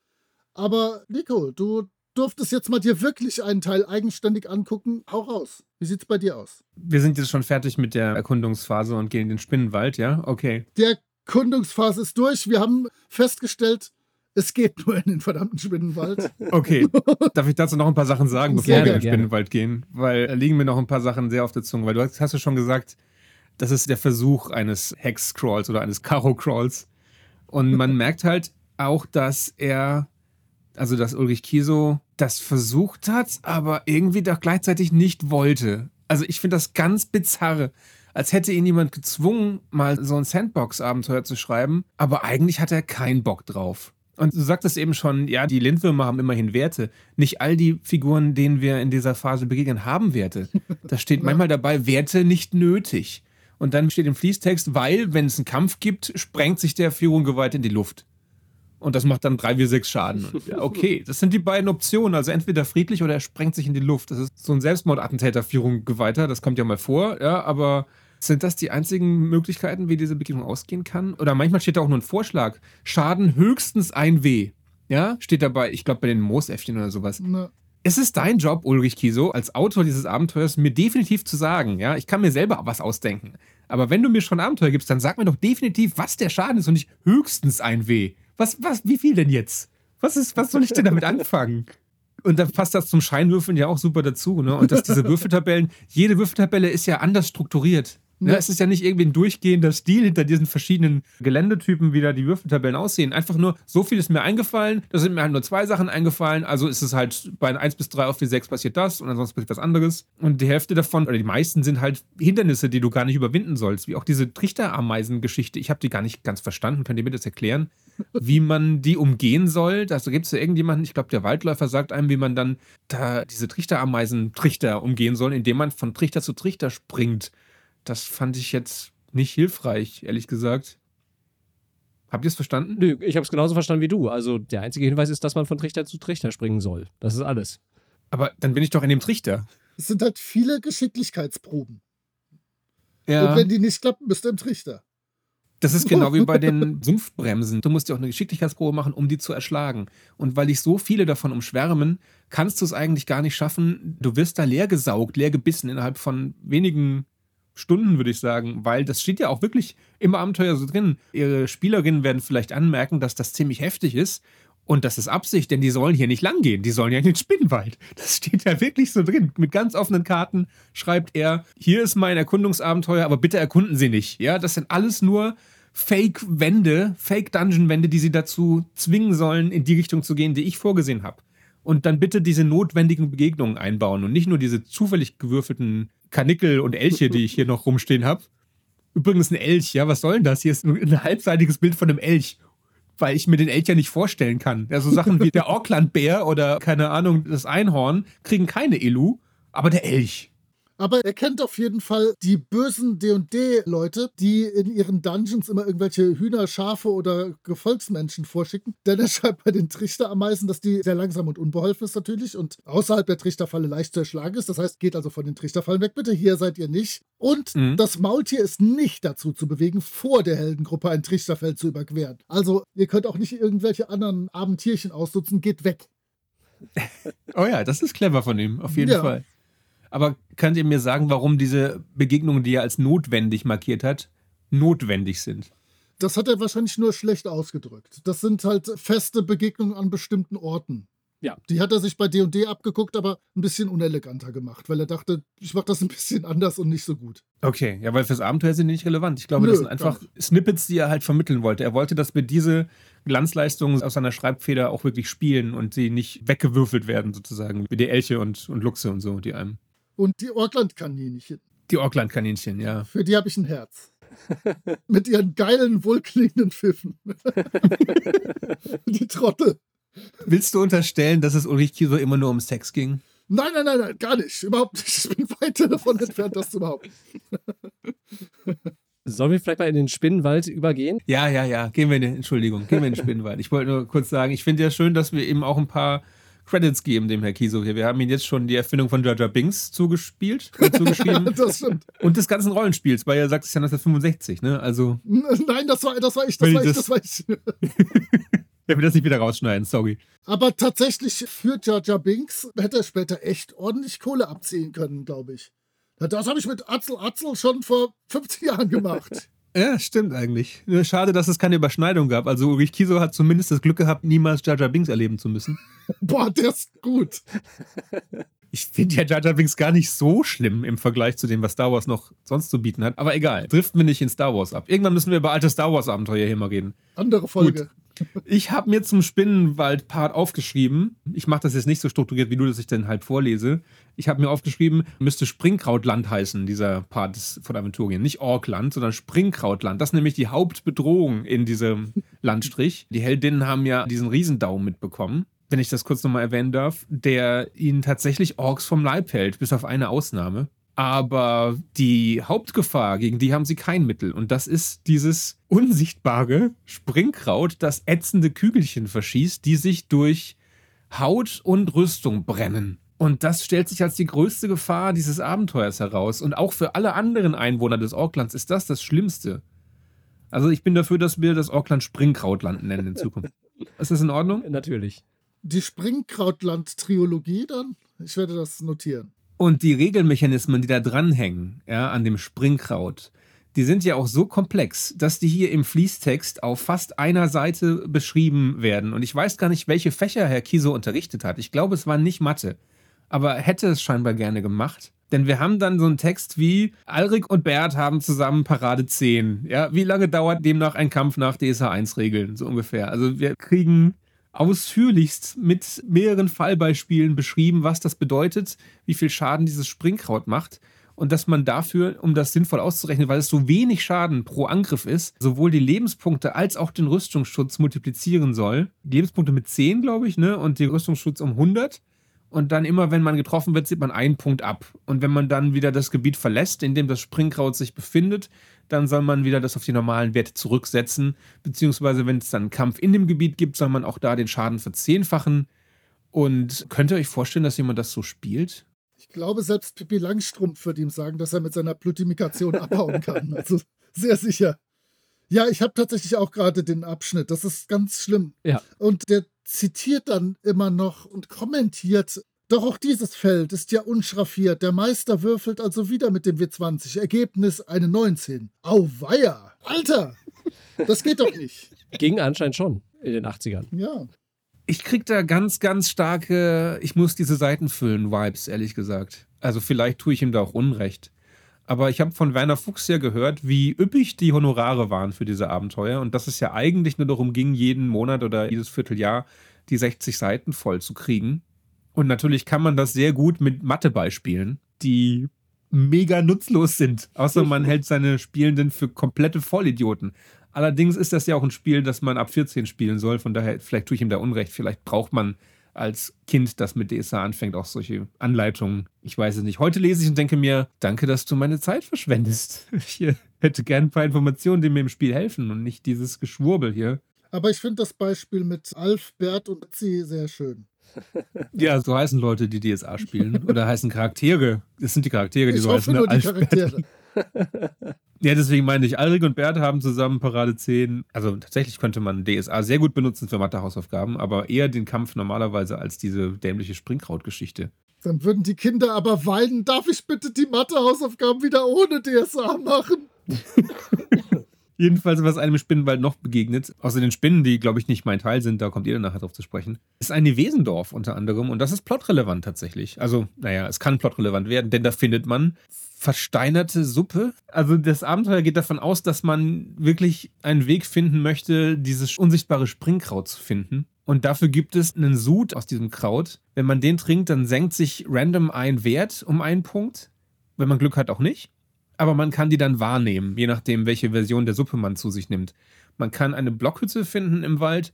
Aber Nico, du durftest jetzt mal dir wirklich einen Teil eigenständig angucken. Hau raus. Wie sieht's bei dir aus? Wir sind jetzt schon fertig mit der Erkundungsphase und gehen in den Spinnenwald, ja? Okay. Der Erkundungsphase ist durch. Wir haben festgestellt, es geht nur in den verdammten Spinnenwald. Okay. Darf ich dazu noch ein paar Sachen sagen, bevor Sehr wir in den gerne. Spinnenwald gehen? Weil da liegen mir noch ein paar Sachen sehr auf der Zunge. Weil du hast, hast ja schon gesagt, das ist der Versuch eines Hex-Crawls oder eines Karo-Crawls. Und man merkt halt auch, dass er, also dass Ulrich Kiso das versucht hat, aber irgendwie doch gleichzeitig nicht wollte. Also ich finde das ganz bizarr. Als hätte ihn jemand gezwungen, mal so ein Sandbox-Abenteuer zu schreiben, aber eigentlich hat er keinen Bock drauf. Und du sagtest eben schon, ja, die Lindwürmer haben immerhin Werte. Nicht all die Figuren, denen wir in dieser Phase begegnen, haben Werte. Da steht manchmal dabei, Werte nicht nötig. Und dann steht im Fließtext, weil, wenn es einen Kampf gibt, sprengt sich der Führunggewalt in die Luft. Und das macht dann 3 wie 6 Schaden. Und ja, okay, das sind die beiden Optionen. Also entweder friedlich oder er sprengt sich in die Luft. Das ist so ein Selbstmordattentäter Führunggeweihter. Das kommt ja mal vor. Ja, aber sind das die einzigen Möglichkeiten, wie diese Begegnung ausgehen kann? Oder manchmal steht da auch nur ein Vorschlag. Schaden höchstens ein W. Ja, steht dabei, ich glaube bei den Moosäffchen oder sowas. Na, Es ist dein Job, Ulrich Kiso, als Autor dieses Abenteuers, mir definitiv zu sagen, ja, ich kann mir selber was ausdenken. Aber wenn du mir schon ein Abenteuer gibst, dann sag mir doch definitiv, was der Schaden ist und nicht höchstens ein W. Was, was, wie viel denn jetzt? Was ist, was soll ich denn damit anfangen? Und dann passt das zum Scheinwürfeln ja auch super dazu, ne? Und dass diese Würfeltabellen, jede Würfeltabelle ist ja anders strukturiert. Ne? Ja. Es ist ja nicht irgendwie ein durchgehender Stil hinter diesen verschiedenen Geländetypen, wie da die Würfeltabellen aussehen. Einfach nur, so viel ist mir eingefallen, da sind mir halt nur zwei Sachen eingefallen, also ist es halt bei 1 bis 3 auf die 6 passiert das und ansonsten passiert was anderes. Und die Hälfte davon, oder die meisten sind halt Hindernisse, die du gar nicht überwinden sollst, wie auch diese Trichterameisen-Geschichte. Ich habe die gar nicht ganz verstanden, könnt ihr mir das erklären? Wie man die umgehen soll. Da gibt es ja irgendjemanden, ich glaube, der Waldläufer sagt einem, wie man dann da diese Trichterameisen-Trichter umgehen soll, indem man von Trichter zu Trichter springt. Das fand ich jetzt nicht hilfreich, ehrlich gesagt. Habt ihr es verstanden? Nö, ich habe es genauso verstanden wie du. Also der einzige Hinweis ist, dass man von Trichter zu Trichter springen soll. Das ist alles. Aber dann bin ich doch in dem Trichter. es sind halt viele Geschicklichkeitsproben. Und Ja. wenn die nicht klappen, bist du im Trichter. Das ist genau wie bei den Sumpfbremsen. Du musst ja auch eine Geschicklichkeitsprobe machen, um die zu erschlagen. Und weil dich so viele davon umschwärmen, kannst du es eigentlich gar nicht schaffen. Du wirst da leer gesaugt, leer gebissen innerhalb von wenigen Stunden, würde ich sagen. Weil das steht ja auch wirklich im Abenteuer so drin. Ihre Spielerinnen werden vielleicht anmerken, dass das ziemlich heftig ist. Und das ist Absicht, denn die sollen hier nicht lang gehen. Die sollen ja in den Spinnenwald. Das steht ja wirklich so drin. Mit ganz offenen Karten schreibt er, hier ist mein Erkundungsabenteuer, aber bitte erkunden Sie nicht. Ja, das sind alles nur Fake-Wände, Fake-Dungeon-Wände, die Sie dazu zwingen sollen, in die Richtung zu gehen, die ich vorgesehen habe. Und dann bitte diese notwendigen Begegnungen einbauen und nicht nur diese zufällig gewürfelten Kanickel und Elche, die ich hier noch rumstehen habe. Übrigens ein Elch, ja, was soll denn das? Hier ist ein halbseitiges Bild von einem Elch weil ich mir den Elch ja nicht vorstellen kann. Ja, so Sachen wie der Aucklandbär oder, keine Ahnung, das Einhorn kriegen keine Elu, aber der Elch. Aber er kennt auf jeden Fall die bösen D&D-Leute, die in ihren Dungeons immer irgendwelche Hühner, Schafe oder Gefolgsmenschen vorschicken. Denn er schreibt bei den Trichterameisen, dass die sehr langsam und unbeholfen ist natürlich und außerhalb der Trichterfalle leicht zu erschlagen ist. Das heißt, geht also von den Trichterfallen weg, bitte. Hier seid ihr nicht. Und Mhm. das Maultier ist nicht dazu zu bewegen, vor der Heldengruppe ein Trichterfeld zu überqueren. Also ihr könnt auch nicht irgendwelche anderen Abentierchen ausnutzen. Geht weg. Oh ja, das ist clever von ihm, auf jeden Ja. Fall. Aber könnt ihr mir sagen, warum diese Begegnungen, die er als notwendig markiert hat, notwendig sind? Das hat er wahrscheinlich nur schlecht ausgedrückt. Das sind halt feste Begegnungen an bestimmten Orten. Ja. Die hat er sich bei D&D abgeguckt, aber ein bisschen uneleganter gemacht, weil er dachte, ich mache das ein bisschen anders und nicht so gut. Okay, ja, weil fürs Abenteuer sind die nicht relevant. Ich glaube, Nö, das sind einfach Snippets, die er halt vermitteln wollte. Er wollte, dass wir diese Glanzleistungen aus seiner Schreibfeder auch wirklich spielen und sie nicht weggewürfelt werden, sozusagen, wie die Elche und, und Luchse und so, die einem. Und die Orkland-Kaninchen. Die Orkland-Kaninchen, ja. Für die habe ich ein Herz. Mit ihren geilen, wohlklingenden Pfiffen. die Trottel. Willst du unterstellen, dass es Ulrich Kiso immer nur um Sex ging? Nein, nein, nein, nein, gar nicht. Überhaupt nicht. Ich bin weit davon entfernt, das zu behaupten. Sollen wir vielleicht mal in den Spinnenwald übergehen? Ja, ja, ja. Gehen wir in den, Entschuldigung, gehen wir in den Spinnenwald. Ich wollte nur kurz sagen, ich finde ja schön, dass wir ihm auch ein paar Credits geben, dem Herr Kiso hier. Wir haben ihn jetzt schon die Erfindung von Jaja Binks zugespielt, äh, zugeschrieben. das stimmt. Und des ganzen Rollenspiels, weil er sagt, es ist ja 1965, ne? Also. Nein, das war, das war ich, das war ich, das war ich. Er will das nicht wieder rausschneiden, sorry. Aber tatsächlich für Jaja Binks hätte er später echt ordentlich Kohle abziehen können, glaube ich. Das habe ich mit Atzel Atzel schon vor 50 Jahren gemacht. Ja, stimmt eigentlich. Nur schade, dass es keine Überschneidung gab. Also Ulrich Kiso hat zumindest das Glück gehabt, niemals Jaja Binks erleben zu müssen. Boah, der ist gut. Ich finde ja Jar Binks gar nicht so schlimm im Vergleich zu dem, was Star Wars noch sonst zu bieten hat. Aber egal, driften wir nicht in Star Wars ab. Irgendwann müssen wir über alte Star Wars Abenteuer hier mal reden. Andere Folge. Gut. Ich habe mir zum Spinnenwald-Part aufgeschrieben. Ich mache das jetzt nicht so strukturiert wie du, dass ich den halb vorlese. Ich habe mir aufgeschrieben, müsste Springkrautland heißen, dieser Part von Aventurien. Nicht Orkland, sondern Springkrautland. Das ist nämlich die Hauptbedrohung in diesem Landstrich. Die Heldinnen haben ja diesen Riesendaum mitbekommen wenn ich das kurz nochmal erwähnen darf, der ihnen tatsächlich Orks vom Leib hält, bis auf eine Ausnahme. Aber die Hauptgefahr, gegen die haben sie kein Mittel. Und das ist dieses unsichtbare Springkraut, das ätzende Kügelchen verschießt, die sich durch Haut und Rüstung brennen. Und das stellt sich als die größte Gefahr dieses Abenteuers heraus. Und auch für alle anderen Einwohner des Orklands ist das das Schlimmste. Also ich bin dafür, dass wir das Orkland Springkrautland nennen in Zukunft. Ist das in Ordnung? Natürlich. Die Springkrautland-Triologie dann? Ich werde das notieren. Und die Regelmechanismen, die da dranhängen, ja, an dem Springkraut, die sind ja auch so komplex, dass die hier im Fließtext auf fast einer Seite beschrieben werden. Und ich weiß gar nicht, welche Fächer Herr Kiso unterrichtet hat. Ich glaube, es war nicht Mathe. Aber er hätte es scheinbar gerne gemacht. Denn wir haben dann so einen Text wie Alrik und Bert haben zusammen Parade 10. Ja, wie lange dauert demnach ein Kampf nach DSA 1 Regeln? So ungefähr. Also wir kriegen ausführlichst mit mehreren Fallbeispielen beschrieben, was das bedeutet, wie viel Schaden dieses Springkraut macht und dass man dafür, um das sinnvoll auszurechnen, weil es so wenig Schaden pro Angriff ist, sowohl die Lebenspunkte als auch den Rüstungsschutz multiplizieren soll. Die Lebenspunkte mit 10, glaube ich, ne? und den Rüstungsschutz um 100. Und dann immer, wenn man getroffen wird, sieht man einen Punkt ab. Und wenn man dann wieder das Gebiet verlässt, in dem das Springkraut sich befindet, dann soll man wieder das auf die normalen Werte zurücksetzen. Beziehungsweise, wenn es dann einen Kampf in dem Gebiet gibt, soll man auch da den Schaden verzehnfachen. Und könnt ihr euch vorstellen, dass jemand das so spielt? Ich glaube, selbst Pippi Langstrumpf würde ihm sagen, dass er mit seiner Plutimikation abhauen kann. Also sehr sicher. Ja, ich habe tatsächlich auch gerade den Abschnitt. Das ist ganz schlimm. Ja. Und der zitiert dann immer noch und kommentiert. Doch auch dieses Feld ist ja unschraffiert. Der Meister würfelt also wieder mit dem W20. Ergebnis eine 19. Auweia! Alter! Das geht doch nicht. Ging anscheinend schon in den 80ern. Ja. Ich krieg da ganz, ganz starke, ich muss diese Seiten füllen, Vibes, ehrlich gesagt. Also vielleicht tue ich ihm da auch Unrecht. Aber ich habe von Werner Fuchs ja gehört, wie üppig die Honorare waren für diese Abenteuer und dass es ja eigentlich nur darum ging, jeden Monat oder jedes Vierteljahr die 60 Seiten voll zu kriegen. Und natürlich kann man das sehr gut mit Mathebeispielen, die mega nutzlos sind. Außer man hält seine Spielenden für komplette Vollidioten. Allerdings ist das ja auch ein Spiel, das man ab 14 spielen soll. Von daher, vielleicht tue ich ihm da Unrecht. Vielleicht braucht man als Kind, das mit DSA anfängt, auch solche Anleitungen. Ich weiß es nicht. Heute lese ich und denke mir, danke, dass du meine Zeit verschwendest. Ich hätte gern ein paar Informationen, die mir im Spiel helfen und nicht dieses Geschwurbel hier. Aber ich finde das Beispiel mit Alf, Bert und Betsy sehr schön. Ja, so heißen Leute, die DSA spielen. Oder heißen Charaktere. Das sind die Charaktere, die ich so hoffe heißen. nur die Alf, Charaktere. Ja, deswegen meine ich, Alrik und Bert haben zusammen Parade 10. Also tatsächlich könnte man DSA sehr gut benutzen für Mathe-Hausaufgaben, aber eher den Kampf normalerweise als diese dämliche Springkraut-Geschichte. Dann würden die Kinder aber weinen. Darf ich bitte die Mathe-Hausaufgaben wieder ohne DSA machen? Jedenfalls, was einem Spinnenwald noch begegnet, außer den Spinnen, die, glaube ich, nicht mein Teil sind, da kommt ihr dann nachher drauf zu sprechen, ist ein Nevesendorf unter anderem und das ist plotrelevant tatsächlich. Also, naja, es kann plotrelevant werden, denn da findet man versteinerte Suppe. Also das Abenteuer geht davon aus, dass man wirklich einen Weg finden möchte, dieses unsichtbare Springkraut zu finden. Und dafür gibt es einen Sud aus diesem Kraut. Wenn man den trinkt, dann senkt sich random ein Wert um einen Punkt. Wenn man Glück hat, auch nicht. Aber man kann die dann wahrnehmen, je nachdem, welche Version der Suppe man zu sich nimmt. Man kann eine Blockhütte finden im Wald,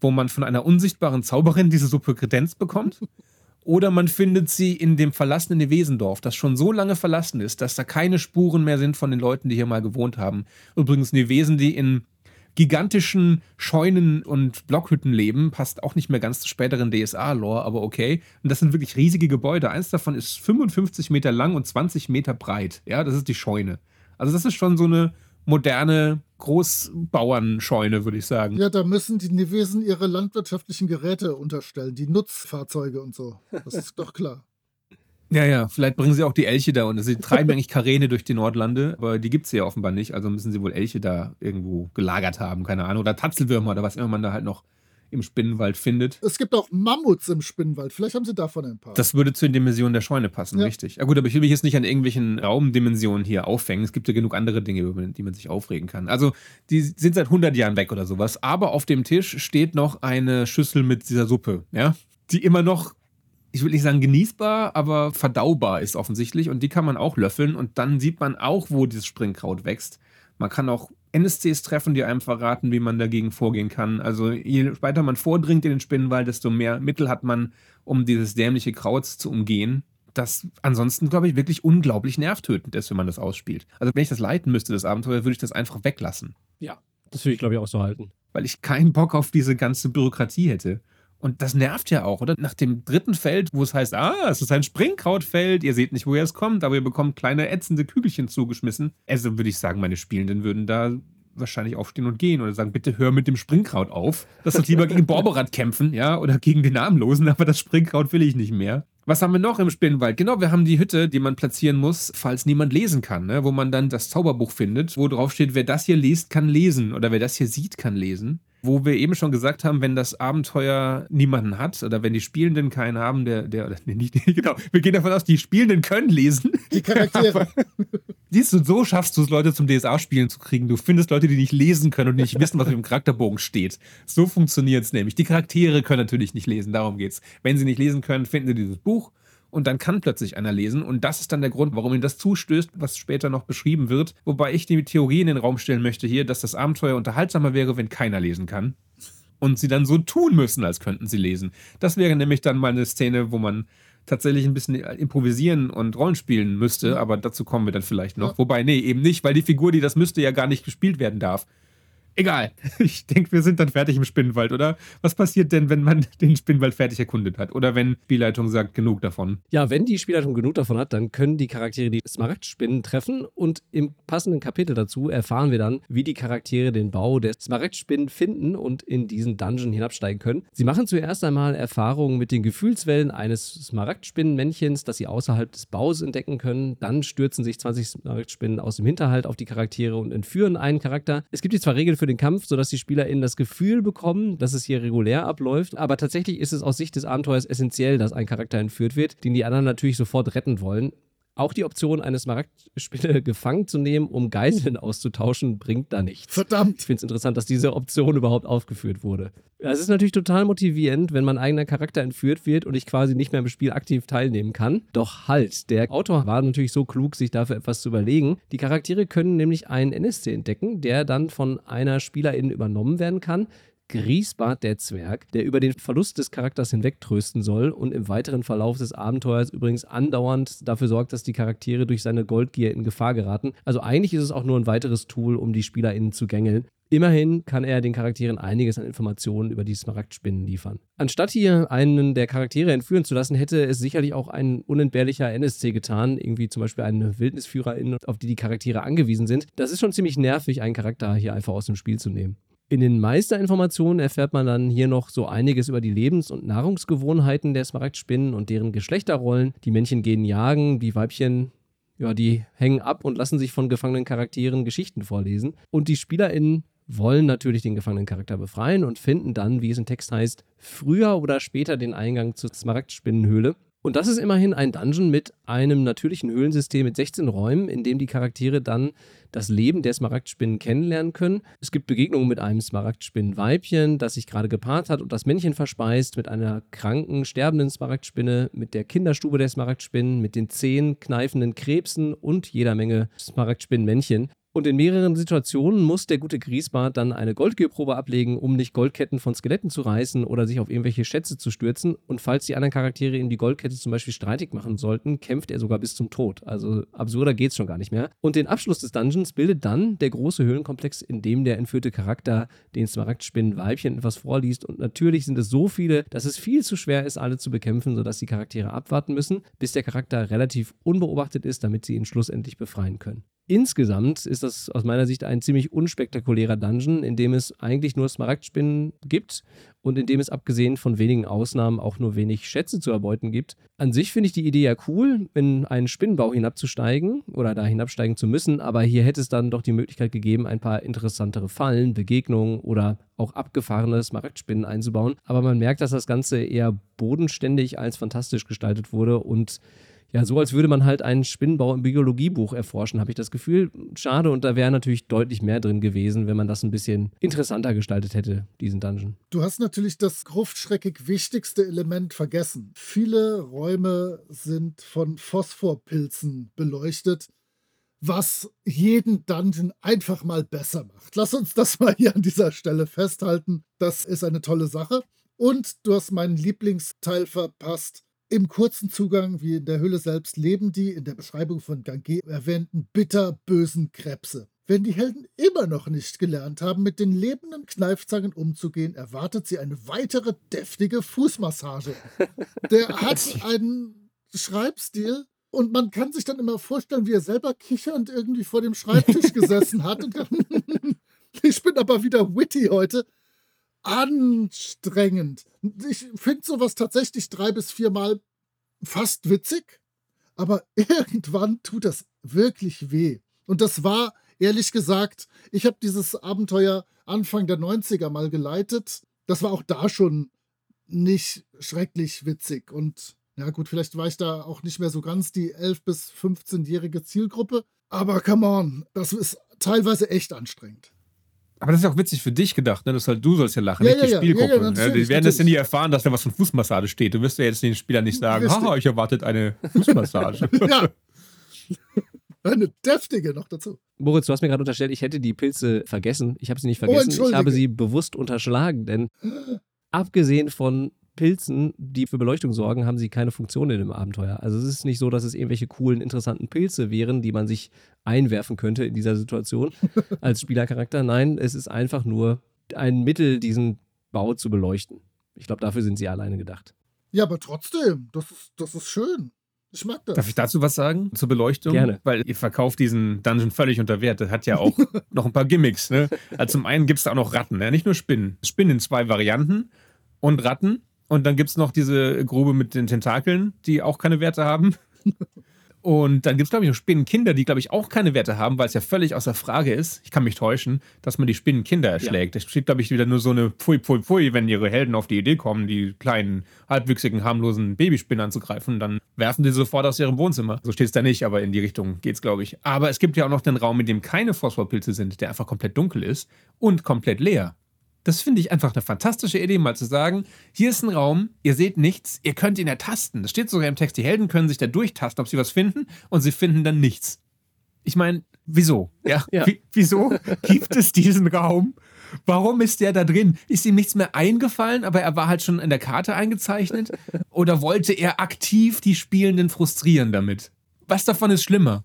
wo man von einer unsichtbaren Zauberin diese Suppe kredenzt bekommt. Oder man findet sie in dem verlassenen Nevesendorf, das schon so lange verlassen ist, dass da keine Spuren mehr sind von den Leuten, die hier mal gewohnt haben. Übrigens Nevesen, die in gigantischen Scheunen und Blockhütten leben, passt auch nicht mehr ganz zu späteren DSA-Lore, aber okay. Und das sind wirklich riesige Gebäude. Eins davon ist 55 Meter lang und 20 Meter breit. Ja, das ist die Scheune. Also das ist schon so eine moderne Großbauernscheune, würde ich sagen. Ja, da müssen die Nevesen ihre landwirtschaftlichen Geräte unterstellen, die Nutzfahrzeuge und so. Das ist doch klar. Ja, ja, vielleicht bringen sie auch die Elche da und sie treiben eigentlich Karäne durch die Nordlande, aber die gibt es ja offenbar nicht, also müssen sie wohl Elche da irgendwo gelagert haben, keine Ahnung, oder Tatzelwürmer oder was immer man da halt noch im Spinnenwald findet. Es gibt auch Mammuts im Spinnenwald. Vielleicht haben sie davon ein paar. Das würde zu den Dimensionen der Scheune passen, Ja. richtig. Ja gut, aber ich will mich jetzt nicht an irgendwelchen Raumdimensionen hier aufhängen. Es gibt ja genug andere Dinge, über die man sich aufregen kann. Also die sind seit 100 Jahren weg oder sowas. Aber auf dem Tisch steht noch eine Schüssel mit dieser Suppe, ja, die immer noch ich will nicht sagen genießbar, aber verdaubar ist offensichtlich und die kann man auch löffeln und dann sieht man auch, wo dieses Springkraut wächst. Man kann auch NSCs treffen, die einem verraten, wie man dagegen vorgehen kann. Also je weiter man vordringt in den Spinnenwald, desto mehr Mittel hat man, um dieses dämliche Kraut zu umgehen. Das ansonsten, glaube ich, wirklich unglaublich nervtötend ist, wenn man das ausspielt. Also wenn ich das leiten müsste, das Abenteuer, würde ich das einfach weglassen. Ja, das würde ich, glaube ich, auch so halten. Weil ich keinen Bock auf diese ganze Bürokratie hätte. Und das nervt ja auch, oder? Nach dem dritten Feld, wo es heißt, ah, es ist ein Springkrautfeld, ihr seht nicht, woher es kommt, aber ihr bekommt kleine ätzende Kügelchen zugeschmissen. Also würde ich sagen, meine Spielenden würden da wahrscheinlich aufstehen und gehen oder sagen, bitte hör mit dem Springkraut auf. Lass uns lieber gegen Borberat kämpfen, ja, oder gegen den Namenlosen, aber das Springkraut will ich nicht mehr. Was haben wir noch im Spinnenwald? Genau, wir haben die Hütte, die man platzieren muss, falls niemand lesen kann, ne? wo man dann das Zauberbuch findet, wo drauf steht, wer das hier liest, kann lesen oder wer das hier sieht, kann lesen. Wo wir eben schon gesagt haben, wenn das Abenteuer niemanden hat oder wenn die Spielenden keinen haben, der, der, nee, nicht, genau, wir gehen davon aus, die Spielenden können lesen. Die Charaktere. Siehst du, so schaffst du es, Leute zum DSA-Spielen zu kriegen. Du findest Leute, die nicht lesen können und nicht wissen, was auf dem Charakterbogen steht. So funktioniert es nämlich. Die Charaktere können natürlich nicht lesen, darum geht's. Wenn sie nicht lesen können, finden sie dieses Buch und dann kann plötzlich einer lesen. Und das ist dann der Grund, warum ihnen das zustößt, was später noch beschrieben wird. Wobei ich die Theorie in den Raum stellen möchte hier, dass das Abenteuer unterhaltsamer wäre, wenn keiner lesen kann. Und sie dann so tun müssen, als könnten sie lesen. Das wäre nämlich dann mal eine Szene, wo man tatsächlich ein bisschen improvisieren und Rollenspielen müsste, aber dazu kommen wir dann vielleicht noch. Ja. Wobei, nee, eben nicht, weil die Figur, die das müsste, ja gar nicht gespielt werden darf. Egal. Ich denke, wir sind dann fertig im Spinnenwald, oder? Was passiert denn, wenn man den Spinnenwald fertig erkundet hat? Oder wenn die Leitung sagt, genug davon? Ja, wenn die Spielleitung genug davon hat, dann können die Charaktere die Smaragdspinnen treffen und im passenden Kapitel dazu erfahren wir dann, wie die Charaktere den Bau der Smaragdspinnen finden und in diesen Dungeon hinabsteigen können. Sie machen zuerst einmal Erfahrungen mit den Gefühlswellen eines Smaragdspinnenmännchens, das sie außerhalb des Baus entdecken können. Dann stürzen sich 20 Smaragdspinnen aus dem Hinterhalt auf die Charaktere und entführen einen Charakter. Es gibt jetzt zwar Regeln für den Kampf, sodass die SpielerInnen das Gefühl bekommen, dass es hier regulär abläuft, aber tatsächlich ist es aus Sicht des Abenteuers essentiell, dass ein Charakter entführt wird, den die anderen natürlich sofort retten wollen. Auch die Option, eine Smaragdspinne gefangen zu nehmen, um Geiseln auszutauschen, bringt da nichts. Verdammt. Ich finde es interessant, dass diese Option überhaupt aufgeführt wurde. Es ist natürlich total motivierend, wenn mein eigener Charakter entführt wird und ich quasi nicht mehr im Spiel aktiv teilnehmen kann. Doch halt, der Autor war natürlich so klug, sich dafür etwas zu überlegen. Die Charaktere können nämlich einen NSC entdecken, der dann von einer Spielerin übernommen werden kann. Griesbart der Zwerg, der über den Verlust des Charakters hinweg trösten soll und im weiteren Verlauf des Abenteuers übrigens andauernd dafür sorgt, dass die Charaktere durch seine Goldgier in Gefahr geraten. Also eigentlich ist es auch nur ein weiteres Tool, um die SpielerInnen zu gängeln. Immerhin kann er den Charakteren einiges an Informationen über die Smaragdspinnen liefern. Anstatt hier einen der Charaktere entführen zu lassen, hätte es sicherlich auch ein unentbehrlicher NSC getan, irgendwie zum Beispiel eine Wildnisführerin, auf die die Charaktere angewiesen sind. Das ist schon ziemlich nervig, einen Charakter hier einfach aus dem Spiel zu nehmen. In den Meisterinformationen erfährt man dann hier noch so einiges über die Lebens- und Nahrungsgewohnheiten der Smaragdspinnen und deren Geschlechterrollen. Die Männchen gehen jagen, die Weibchen ja, die hängen ab und lassen sich von gefangenen Charakteren Geschichten vorlesen. Und die SpielerInnen wollen natürlich den gefangenen Charakter befreien und finden dann, wie es im Text heißt, früher oder später den Eingang zur Smaragdspinnenhöhle. Und das ist immerhin ein Dungeon mit einem natürlichen Höhlensystem mit 16 Räumen, in dem die Charaktere dann das Leben der Smaragdspinnen kennenlernen können. Es gibt Begegnungen mit einem Smaragdspinnenweibchen, das sich gerade gepaart hat und das Männchen verspeist, mit einer kranken, sterbenden Smaragdspinne, mit der Kinderstube der Smaragdspinnen, mit den zehn kneifenden Krebsen und jeder Menge Smaragdspinnenmännchen. Und in mehreren Situationen muss der gute Griesbart dann eine Goldgierprobe ablegen, um nicht Goldketten von Skeletten zu reißen oder sich auf irgendwelche Schätze zu stürzen. Und falls die anderen Charaktere ihm die Goldkette zum Beispiel streitig machen sollten, kämpft er sogar bis zum Tod. Also absurder geht's schon gar nicht mehr. Und den Abschluss des Dungeons bildet dann der große Höhlenkomplex, in dem der entführte Charakter den Smaragdspinnen-Weibchen etwas vorliest. Und natürlich sind es so viele, dass es viel zu schwer ist, alle zu bekämpfen, sodass die Charaktere abwarten müssen, bis der Charakter relativ unbeobachtet ist, damit sie ihn schlussendlich befreien können. Insgesamt ist das aus meiner Sicht ein ziemlich unspektakulärer Dungeon, in dem es eigentlich nur Smaragdspinnen gibt und in dem es abgesehen von wenigen Ausnahmen auch nur wenig Schätze zu erbeuten gibt. An sich finde ich die Idee ja cool, in einen Spinnenbau hinabzusteigen oder da hinabsteigen zu müssen, aber hier hätte es dann doch die Möglichkeit gegeben, ein paar interessantere Fallen, Begegnungen oder auch abgefahrene Smaragdspinnen einzubauen. Aber man merkt, dass das Ganze eher bodenständig als fantastisch gestaltet wurde und ja, so als würde man halt einen Spinnenbau im Biologiebuch erforschen, habe ich das Gefühl. Schade, und da wäre natürlich deutlich mehr drin gewesen, wenn man das ein bisschen interessanter gestaltet hätte, diesen Dungeon. Du hast natürlich das gruftschreckig wichtigste Element vergessen. Viele Räume sind von Phosphorpilzen beleuchtet, was jeden Dungeon einfach mal besser macht. Lass uns das mal hier an dieser Stelle festhalten. Das ist eine tolle Sache. Und du hast meinen Lieblingsteil verpasst im kurzen Zugang, wie in der Hülle selbst, leben die in der Beschreibung von Gange erwähnten bitterbösen Krebse. Wenn die Helden immer noch nicht gelernt haben, mit den lebenden Kneifzangen umzugehen, erwartet sie eine weitere deftige Fußmassage. Der hat einen Schreibstil und man kann sich dann immer vorstellen, wie er selber kichernd irgendwie vor dem Schreibtisch gesessen hat. Und ich bin aber wieder witty heute anstrengend. Ich finde sowas tatsächlich drei bis viermal fast witzig, aber irgendwann tut das wirklich weh. Und das war, ehrlich gesagt, ich habe dieses Abenteuer Anfang der 90er mal geleitet. Das war auch da schon nicht schrecklich witzig. Und ja gut, vielleicht war ich da auch nicht mehr so ganz die 11- bis 15-jährige Zielgruppe. Aber come on, das ist teilweise echt anstrengend. Aber das ist auch witzig für dich gedacht, ne? Das halt, du sollst ja lachen, ja, nicht ja, die Spielgruppe. Ja, ne? Die werden das ja nie erfahren, dass da was von Fußmassage steht. Du wirst ja jetzt den Spielern nicht sagen, haha, ich erwartet eine Fußmassage. ja. Eine deftige noch dazu. Moritz, du hast mir gerade unterstellt, ich hätte die Pilze vergessen. Ich habe sie nicht oh, vergessen. Oh, ich habe sie bewusst unterschlagen, denn abgesehen von Pilzen, die für Beleuchtung sorgen, haben sie keine Funktion in dem Abenteuer. Also es ist nicht so, dass es irgendwelche coolen, interessanten Pilze wären, die man sich einwerfen könnte in dieser Situation als Spielercharakter. Nein, es ist einfach nur ein Mittel, diesen Bau zu beleuchten. Ich glaube, dafür sind sie alleine gedacht. Ja, aber trotzdem, das ist, das ist schön. Ich mag das. Darf ich dazu was sagen? Zur Beleuchtung? Gerne. Weil ihr verkauft diesen Dungeon völlig unter Wert. Das hat ja auch noch ein paar Gimmicks. Ne? Also zum einen gibt es da auch noch Ratten, ne? nicht nur Spinnen. Spinnen in zwei Varianten und Ratten. Und dann gibt es noch diese Grube mit den Tentakeln, die auch keine Werte haben. Und dann gibt es, glaube ich, noch Spinnenkinder, die, glaube ich, auch keine Werte haben, weil es ja völlig außer Frage ist, ich kann mich täuschen, dass man die Spinnenkinder erschlägt. Es ja. steht, glaube ich, wieder nur so eine Pfui, Pfui, Pfui, wenn ihre Helden auf die Idee kommen, die kleinen, halbwüchsigen, harmlosen Babyspinnen anzugreifen, dann werfen die sofort aus ihrem Wohnzimmer. So steht es da nicht, aber in die Richtung geht es, glaube ich. Aber es gibt ja auch noch den Raum, in dem keine Phosphorpilze sind, der einfach komplett dunkel ist und komplett leer. Das finde ich einfach eine fantastische Idee, mal zu sagen, hier ist ein Raum, ihr seht nichts, ihr könnt ihn ertasten. Das steht sogar im Text, die Helden können sich da durchtasten, ob sie was finden, und sie finden dann nichts. Ich meine, wieso? Ja, ja. wieso gibt es diesen Raum? Warum ist der da drin? Ist ihm nichts mehr eingefallen, aber er war halt schon in der Karte eingezeichnet? Oder wollte er aktiv die Spielenden frustrieren damit? Was davon ist schlimmer?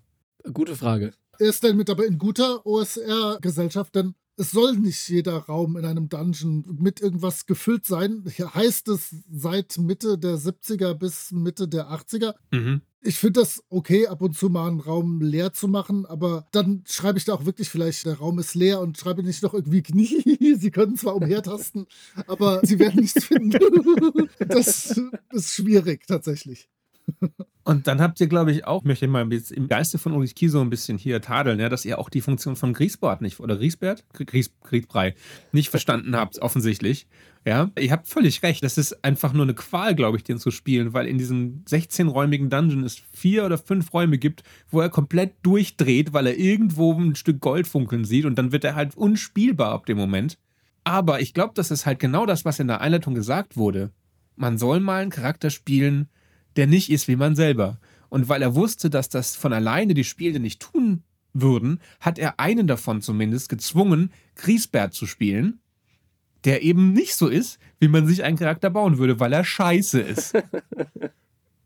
Gute Frage. Er ist damit aber in guter OSR-Gesellschaft, denn es soll nicht jeder Raum in einem Dungeon mit irgendwas gefüllt sein. Hier heißt es seit Mitte der 70er bis Mitte der 80er. Mhm. Ich finde das okay, ab und zu mal einen Raum leer zu machen, aber dann schreibe ich da auch wirklich vielleicht, der Raum ist leer und schreibe nicht noch irgendwie Knie. Sie können zwar umhertasten, aber Sie werden nichts finden. das ist schwierig tatsächlich. Und dann habt ihr, glaube ich, auch, möchte ich mal im Geiste von Ulrich Kieso ein bisschen hier tadeln, ja, dass ihr auch die Funktion von Griesbart nicht, oder Griesbert? Gries, Griesbrei, nicht verstanden habt, offensichtlich. Ja, ihr habt völlig recht. Das ist einfach nur eine Qual, glaube ich, den zu spielen, weil in diesem 16-räumigen Dungeon es vier oder fünf Räume gibt, wo er komplett durchdreht, weil er irgendwo ein Stück Gold funkeln sieht und dann wird er halt unspielbar ab dem Moment. Aber ich glaube, das ist halt genau das, was in der Einleitung gesagt wurde. Man soll mal einen Charakter spielen, der nicht ist wie man selber. Und weil er wusste, dass das von alleine die Spielenden nicht tun würden, hat er einen davon zumindest gezwungen, Griesbert zu spielen, der eben nicht so ist, wie man sich einen Charakter bauen würde, weil er scheiße ist.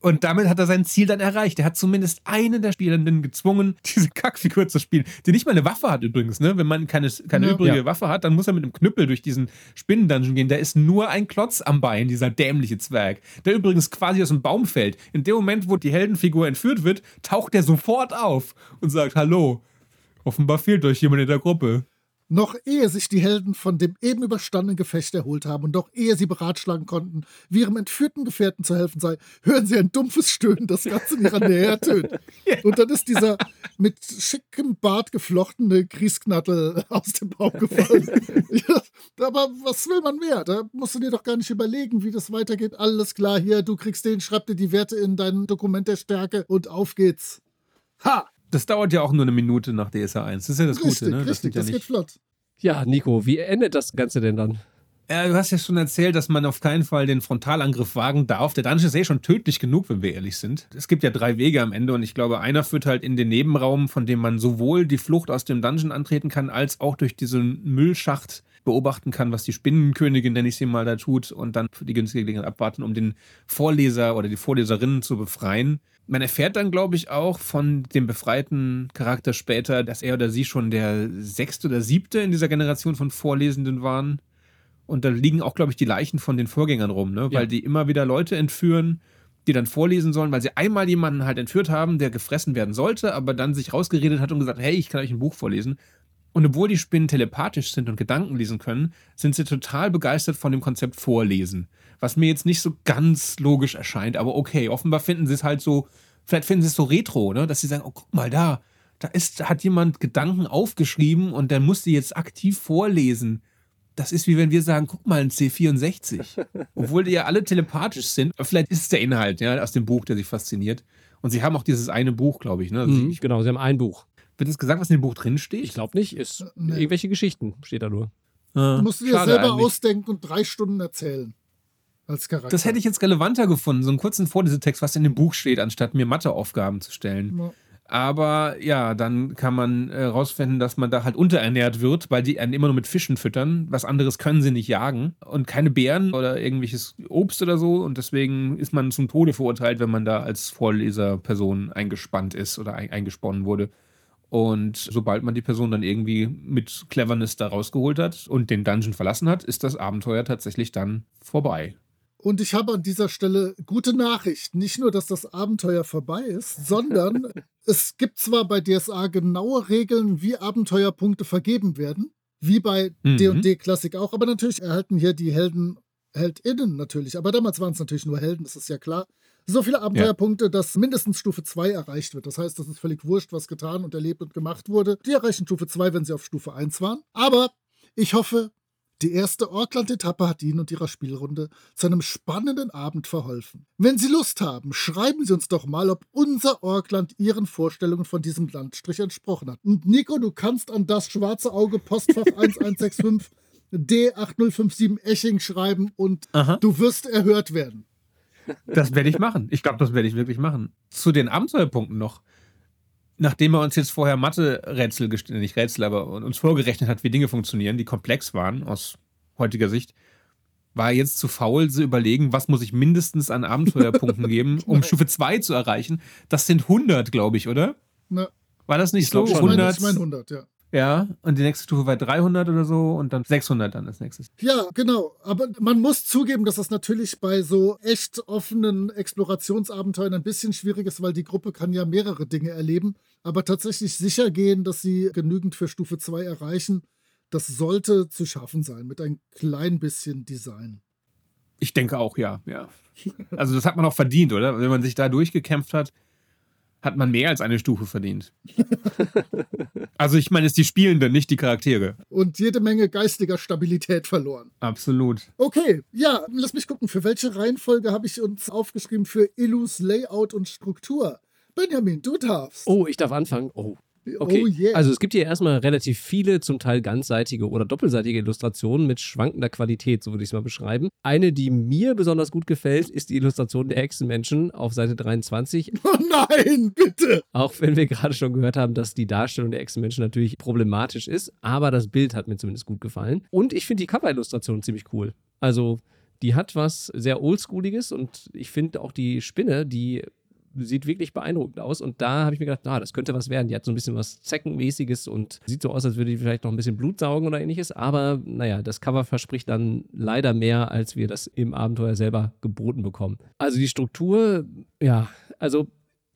Und damit hat er sein Ziel dann erreicht. Er hat zumindest einen der Spielenden gezwungen, diese Kackfigur zu spielen, die nicht mal eine Waffe hat übrigens. Ne? Wenn man keine, keine ja. übrige ja. Waffe hat, dann muss er mit einem Knüppel durch diesen Spinnendungeon gehen. Der ist nur ein Klotz am Bein, dieser dämliche Zwerg. Der übrigens quasi aus dem Baum fällt. In dem Moment, wo die Heldenfigur entführt wird, taucht er sofort auf und sagt, hallo, offenbar fehlt euch jemand in der Gruppe. Noch ehe sich die Helden von dem eben überstandenen Gefecht erholt haben und noch ehe sie beratschlagen konnten, wie ihrem entführten Gefährten zu helfen sei, hören sie ein dumpfes Stöhnen, das ganz in ihrer Nähe ertönt. Und dann ist dieser mit schickem Bart geflochtene Kriegsknattel aus dem Baum gefallen. ja, aber was will man mehr? Da musst du dir doch gar nicht überlegen, wie das weitergeht. Alles klar, hier, du kriegst den, schreib dir die Werte in dein Dokument der Stärke und auf geht's. Ha! Das dauert ja auch nur eine Minute nach DSA 1. Das ist ja das richtig, Gute, ne? Das, richtig, das ja geht flott. Ja, Nico, wie endet das Ganze denn dann? Ja, du hast ja schon erzählt, dass man auf keinen Fall den Frontalangriff wagen darf. Der Dungeon ist eh schon tödlich genug, wenn wir ehrlich sind. Es gibt ja drei Wege am Ende und ich glaube, einer führt halt in den Nebenraum, von dem man sowohl die Flucht aus dem Dungeon antreten kann, als auch durch diesen Müllschacht beobachten kann, was die Spinnenkönigin, nenne ich sie mal, da tut und dann die günstige Gelegenheit abwarten, um den Vorleser oder die Vorleserinnen zu befreien. Man erfährt dann, glaube ich, auch von dem befreiten Charakter später, dass er oder sie schon der sechste oder siebte in dieser Generation von Vorlesenden waren. Und da liegen auch, glaube ich, die Leichen von den Vorgängern rum, ne? weil ja. die immer wieder Leute entführen, die dann vorlesen sollen, weil sie einmal jemanden halt entführt haben, der gefressen werden sollte, aber dann sich rausgeredet hat und gesagt, hey, ich kann euch ein Buch vorlesen. Und obwohl die Spinnen telepathisch sind und Gedanken lesen können, sind sie total begeistert von dem Konzept Vorlesen. Was mir jetzt nicht so ganz logisch erscheint, aber okay, offenbar finden sie es halt so, vielleicht finden sie es so retro, ne? dass sie sagen, oh, guck mal da, da ist, hat jemand Gedanken aufgeschrieben und der muss sie jetzt aktiv vorlesen. Das ist wie wenn wir sagen, guck mal, ein C64. Obwohl die ja alle telepathisch sind. Aber vielleicht ist es der Inhalt ja, aus dem Buch, der sich fasziniert. Und sie haben auch dieses eine Buch, glaube ich. Ne? Also mhm, genau, sie haben ein Buch. Wird es gesagt, was in dem Buch drin steht? Ich glaube nicht. Ist äh, nee. irgendwelche Geschichten steht da nur. Du musst dir selber eigentlich. ausdenken und drei Stunden erzählen. Als Charakter. Das hätte ich jetzt relevanter gefunden, so einen kurzen Vorlesetext, was in dem Buch steht, anstatt mir Matheaufgaben zu stellen. Ja. Aber ja, dann kann man herausfinden, äh, dass man da halt unterernährt wird, weil die einen immer nur mit Fischen füttern. Was anderes können sie nicht jagen. Und keine Beeren oder irgendwelches Obst oder so. Und deswegen ist man zum Tode verurteilt, wenn man da als Vorleserperson eingespannt ist oder eingesponnen wurde. Und sobald man die Person dann irgendwie mit Cleverness da rausgeholt hat und den Dungeon verlassen hat, ist das Abenteuer tatsächlich dann vorbei. Und ich habe an dieser Stelle gute Nachrichten. Nicht nur, dass das Abenteuer vorbei ist, sondern es gibt zwar bei DSA genaue Regeln, wie Abenteuerpunkte vergeben werden, wie bei D&D mhm. Klassik auch, aber natürlich erhalten hier die Helden HeldInnen natürlich. Aber damals waren es natürlich nur Helden, das ist ja klar so viele Abenteuerpunkte, ja. dass mindestens Stufe 2 erreicht wird. Das heißt, das ist völlig wurscht, was getan und erlebt und gemacht wurde. Die erreichen Stufe 2, wenn sie auf Stufe 1 waren. Aber ich hoffe, die erste Orkland-Etappe hat Ihnen und Ihrer Spielrunde zu einem spannenden Abend verholfen. Wenn Sie Lust haben, schreiben Sie uns doch mal, ob unser Orkland Ihren Vorstellungen von diesem Landstrich entsprochen hat. Und Nico, du kannst an das schwarze Auge Postfach 1165 D8057 Eching schreiben und Aha. du wirst erhört werden. Das werde ich machen. Ich glaube, das werde ich wirklich machen. Zu den Abenteuerpunkten noch. Nachdem er uns jetzt vorher Mathe-Rätsel, nicht Rätsel, aber uns vorgerechnet hat, wie Dinge funktionieren, die komplex waren aus heutiger Sicht, war er jetzt zu faul zu überlegen, was muss ich mindestens an Abenteuerpunkten geben, um Stufe 2 zu erreichen. Das sind 100, glaube ich, oder? Na, war das nicht ich so? Ich meine, ich meine 100, ja. Ja, und die nächste Stufe war 300 oder so und dann 600 dann als nächstes. Ja, genau. Aber man muss zugeben, dass das natürlich bei so echt offenen Explorationsabenteuern ein bisschen schwierig ist, weil die Gruppe kann ja mehrere Dinge erleben. Aber tatsächlich sicher gehen, dass sie genügend für Stufe 2 erreichen, das sollte zu schaffen sein mit ein klein bisschen Design. Ich denke auch, ja, ja. Also das hat man auch verdient, oder? Wenn man sich da durchgekämpft hat, hat man mehr als eine Stufe verdient. also ich meine, es ist die Spielenden, nicht die Charaktere. Und jede Menge geistiger Stabilität verloren. Absolut. Okay, ja, lass mich gucken. Für welche Reihenfolge habe ich uns aufgeschrieben für Illus Layout und Struktur? Benjamin, du darfst. Oh, ich darf anfangen. Oh. Okay. Oh yeah. Also es gibt hier erstmal relativ viele, zum Teil ganzseitige oder doppelseitige Illustrationen mit schwankender Qualität, so würde ich es mal beschreiben. Eine, die mir besonders gut gefällt, ist die Illustration der Hexenmenschen auf Seite 23. oh nein, bitte. Auch wenn wir gerade schon gehört haben, dass die Darstellung der Hexenmenschen natürlich problematisch ist, aber das Bild hat mir zumindest gut gefallen. Und ich finde die Cover-Illustration ziemlich cool. Also die hat was sehr Oldschooliges und ich finde auch die Spinne, die sieht wirklich beeindruckend aus. Und da habe ich mir gedacht, ah, das könnte was werden. Die hat so ein bisschen was Zeckenmäßiges und sieht so aus, als würde die vielleicht noch ein bisschen Blut saugen oder ähnliches. Aber naja, das Cover verspricht dann leider mehr, als wir das im Abenteuer selber geboten bekommen. Also die Struktur, ja, also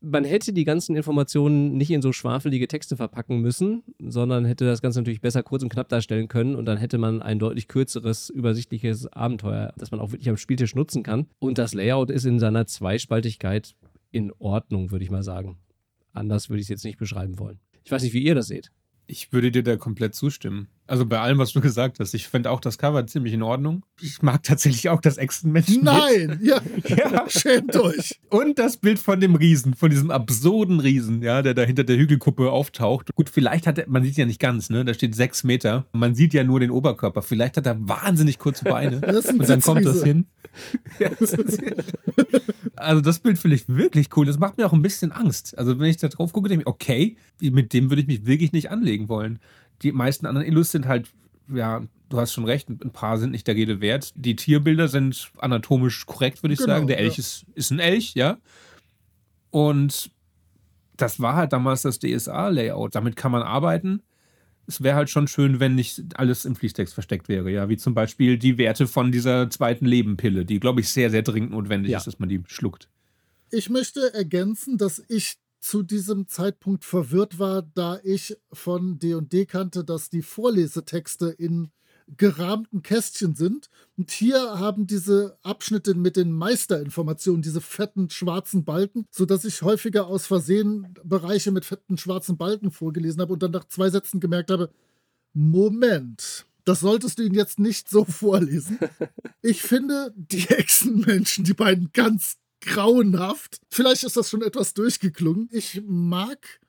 man hätte die ganzen Informationen nicht in so schwafelige Texte verpacken müssen, sondern hätte das Ganze natürlich besser kurz und knapp darstellen können und dann hätte man ein deutlich kürzeres, übersichtliches Abenteuer, das man auch wirklich am Spieltisch nutzen kann. Und das Layout ist in seiner Zweispaltigkeit in Ordnung, würde ich mal sagen. Anders würde ich es jetzt nicht beschreiben wollen. Ich weiß nicht, wie ihr das seht. Ich würde dir da komplett zustimmen. Also bei allem, was du gesagt hast. Ich finde auch das Cover ziemlich in Ordnung. Ich mag tatsächlich auch das Echsenmenschen. Nein, ja, Ja. schämt euch. Und das Bild von dem Riesen, von diesem absurden Riesen, ja, der da hinter der Hügelkuppe auftaucht. Gut, vielleicht hat er, man sieht ja nicht ganz, ne? Da steht sechs Meter. Man sieht ja nur den Oberkörper. Vielleicht hat er wahnsinnig kurze Beine. Das ist ein Und dann kommt das hin. Also das Bild finde ich wirklich cool. Das macht mir auch ein bisschen Angst. Also wenn ich da drauf gucke, denke ich, okay, mit dem würde ich mich wirklich nicht anlegen wollen. Die meisten anderen Illus sind halt, ja, du hast schon recht, ein paar sind nicht der Rede wert. Die Tierbilder sind anatomisch korrekt, würde ich Genau, sagen. Der Elch ja. ist, ist ein Elch, ja. Und das war halt damals das DSA-Layout. Damit kann man arbeiten. Es wäre halt schon schön, wenn nicht alles im Fließtext versteckt wäre, ja. Wie zum Beispiel die Werte von dieser zweiten Lebenpille, die, glaube ich, sehr, sehr dringend notwendig Ja. ist, dass man die schluckt. Ich möchte ergänzen, dass ich zu diesem Zeitpunkt verwirrt war, da ich von D&D kannte, dass die Vorlesetexte in gerahmten Kästchen sind. Und hier haben diese Abschnitte mit den Meisterinformationen, diese fetten schwarzen Balken, sodass ich häufiger aus Versehen Bereiche mit fetten schwarzen Balken vorgelesen habe und dann nach zwei Sätzen gemerkt habe, Moment, das solltest du ihn jetzt nicht so vorlesen. Ich finde die Hexenmenschen, die beiden ganz grauenhaft. Vielleicht ist das schon etwas durchgeklungen. Ich mag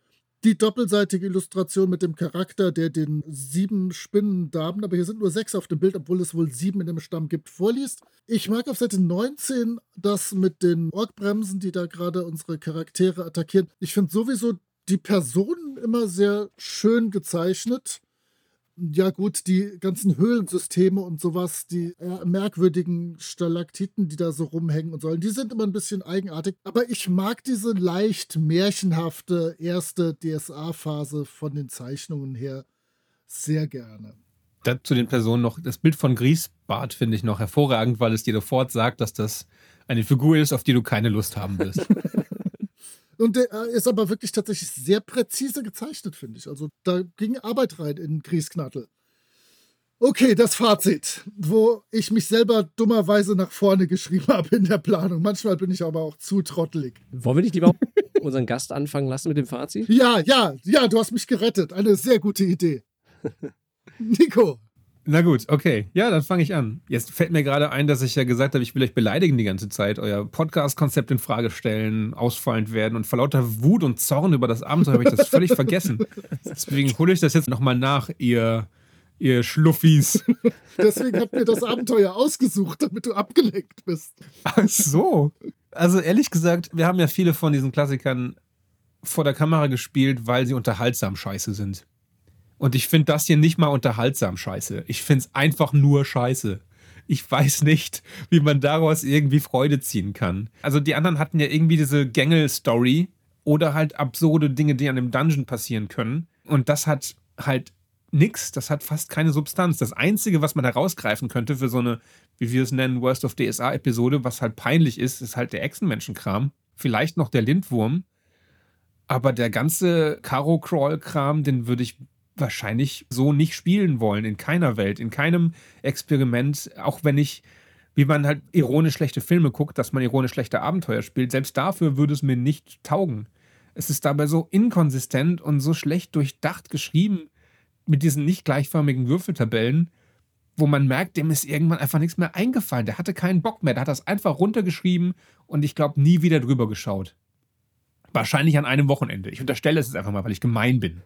die doppelseitige Illustration mit dem Charakter, der den sieben Spinnendamen, aber hier sind nur sechs auf dem Bild, obwohl es wohl sieben in dem Stamm gibt, vorliest. Ich mag auf Seite 19 das mit den Orkbremsen, die da gerade unsere Charaktere attackieren. Ich finde sowieso die Personen immer sehr schön gezeichnet. Ja, gut, die ganzen Höhlensysteme und sowas, die eher merkwürdigen Stalaktiten, die da so rumhängen und sollen, die sind immer ein bisschen eigenartig. Aber ich mag diese leicht märchenhafte erste DSA-Phase von den Zeichnungen her sehr gerne. Da, zu den Personen noch, das Bild von Griesbart finde ich noch hervorragend, weil es dir sofort sagt, dass das eine Figur ist, auf die du keine Lust haben wirst. Und der äh, ist aber wirklich tatsächlich sehr präzise gezeichnet, finde ich. Also da ging Arbeit rein in Griesknattel. Okay, das Fazit, wo ich mich selber dummerweise nach vorne geschrieben habe in der Planung. Manchmal bin ich aber auch zu trottelig. Wollen wir nicht lieber unseren Gast anfangen lassen mit dem Fazit? Ja, ja, ja, du hast mich gerettet. Eine sehr gute Idee. Nico, Na gut, okay. Ja, dann fange ich an. Jetzt fällt mir gerade ein, dass ich ja gesagt habe, ich will euch beleidigen die ganze Zeit, euer Podcast-Konzept in Frage stellen, ausfallend werden und vor lauter Wut und Zorn über das Abenteuer habe ich das völlig vergessen. Deswegen hole ich das jetzt nochmal nach, ihr, ihr Schluffis. deswegen hat mir das Abenteuer ausgesucht, damit du abgelenkt bist. Ach so. Also ehrlich gesagt, wir haben ja viele von diesen Klassikern vor der Kamera gespielt, weil sie unterhaltsam scheiße sind. Und ich finde das hier nicht mal unterhaltsam scheiße. Ich finde es einfach nur scheiße. Ich weiß nicht, wie man daraus irgendwie Freude ziehen kann. Also die anderen hatten ja irgendwie diese Gängel-Story oder halt absurde Dinge, die an dem Dungeon passieren können. Und das hat halt nix, das hat fast keine Substanz. Das Einzige, was man herausgreifen könnte für so eine, wie wir es nennen, Worst of DSA-Episode, was halt peinlich ist, ist halt der Echsenmenschenkram. Vielleicht noch der Lindwurm. Aber der ganze Karo-Crawl-Kram, den würde ich wahrscheinlich so nicht spielen wollen. In keiner Welt, in keinem Experiment. Auch wenn ich wie man halt ironisch schlechte Filme guckt, dass man ironisch schlechte Abenteuer spielt. Selbst dafür würde es mir nicht taugen. Es ist dabei so inkonsistent und so schlecht durchdacht geschrieben mit diesen nicht gleichförmigen Würfeltabellen, wo man merkt, dem ist irgendwann einfach nichts mehr eingefallen. Der hatte keinen Bock mehr. Der hat das einfach runtergeschrieben und ich glaube nie wieder drüber geschaut. Wahrscheinlich an einem Wochenende. Ich unterstelle es jetzt einfach mal, weil ich gemein bin.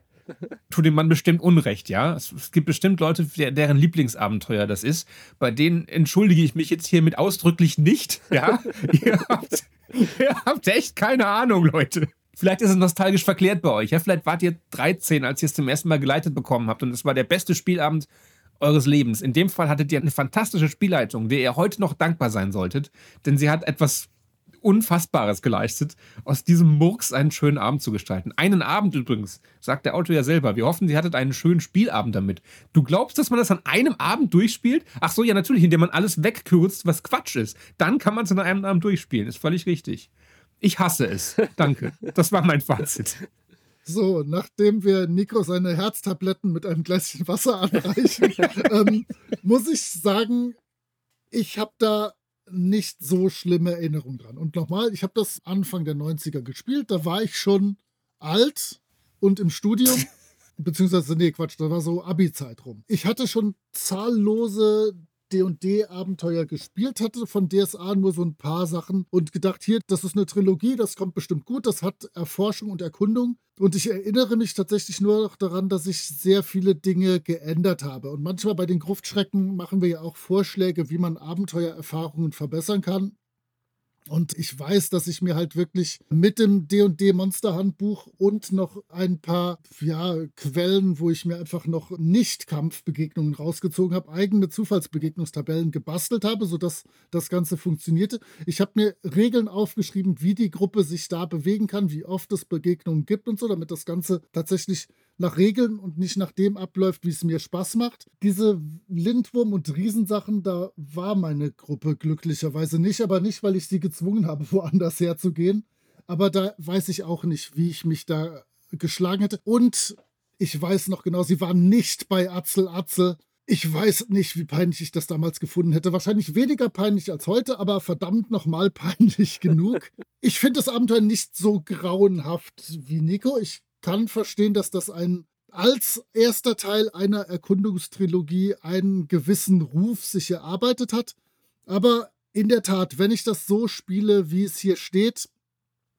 Tut dem Mann bestimmt Unrecht, ja. Es, es gibt bestimmt Leute, deren Lieblingsabenteuer das ist. Bei denen entschuldige ich mich jetzt hiermit ausdrücklich nicht, ja. ihr, habt, ihr habt echt keine Ahnung, Leute. Vielleicht ist es nostalgisch verklärt bei euch. Ja? Vielleicht wart ihr 13, als ihr es zum ersten Mal geleitet bekommen habt und es war der beste Spielabend eures Lebens. In dem Fall hattet ihr eine fantastische Spielleitung, der ihr heute noch dankbar sein solltet, denn sie hat etwas Unfassbares geleistet, aus diesem Murks einen schönen Abend zu gestalten. Einen Abend übrigens, sagt der Autor ja selber. Wir hoffen, sie hattet einen schönen Spielabend damit. Du glaubst, dass man das an einem Abend durchspielt? Ach so, ja, natürlich, indem man alles wegkürzt, was Quatsch ist. Dann kann man es an einem Abend durchspielen. Ist völlig richtig. Ich hasse es. Danke. Das war mein Fazit. So, nachdem wir Nico seine Herztabletten mit einem Gläschen Wasser anreichen, ähm, muss ich sagen, ich habe da nicht so schlimme Erinnerungen dran. Und nochmal, ich habe das Anfang der 90er gespielt, da war ich schon alt und im Studium. Beziehungsweise, nee, Quatsch, da war so Abi-Zeit rum. Ich hatte schon zahllose D&D-Abenteuer gespielt hatte von DSA, nur so ein paar Sachen und gedacht, hier, das ist eine Trilogie, das kommt bestimmt gut, das hat Erforschung und Erkundung. Und ich erinnere mich tatsächlich nur noch daran, dass ich sehr viele Dinge geändert habe. Und manchmal bei den Gruftschrecken machen wir ja auch Vorschläge, wie man Abenteuererfahrungen verbessern kann. Und ich weiß, dass ich mir halt wirklich mit dem D&D Monster Handbuch und noch ein paar ja, Quellen, wo ich mir einfach noch nicht Kampfbegegnungen rausgezogen habe, eigene Zufallsbegegnungstabellen gebastelt habe, sodass das Ganze funktionierte. Ich habe mir Regeln aufgeschrieben, wie die Gruppe sich da bewegen kann, wie oft es Begegnungen gibt und so, damit das Ganze tatsächlich nach Regeln und nicht nach dem abläuft, wie es mir Spaß macht. Diese Lindwurm- und Riesensachen, da war meine Gruppe glücklicherweise nicht, aber nicht, weil ich sie gezwungen habe, woanders herzugehen. Aber da weiß ich auch nicht, wie ich mich da geschlagen hätte. Und ich weiß noch genau, sie waren nicht bei Atzel Atzel. Ich weiß nicht, wie peinlich ich das damals gefunden hätte. Wahrscheinlich weniger peinlich als heute, aber verdammt nochmal peinlich genug. Ich finde das Abenteuer nicht so grauenhaft wie Nico. Ich kann verstehen, dass das ein als erster Teil einer Erkundungstrilogie einen gewissen Ruf sich erarbeitet hat. Aber in der Tat, wenn ich das so spiele, wie es hier steht,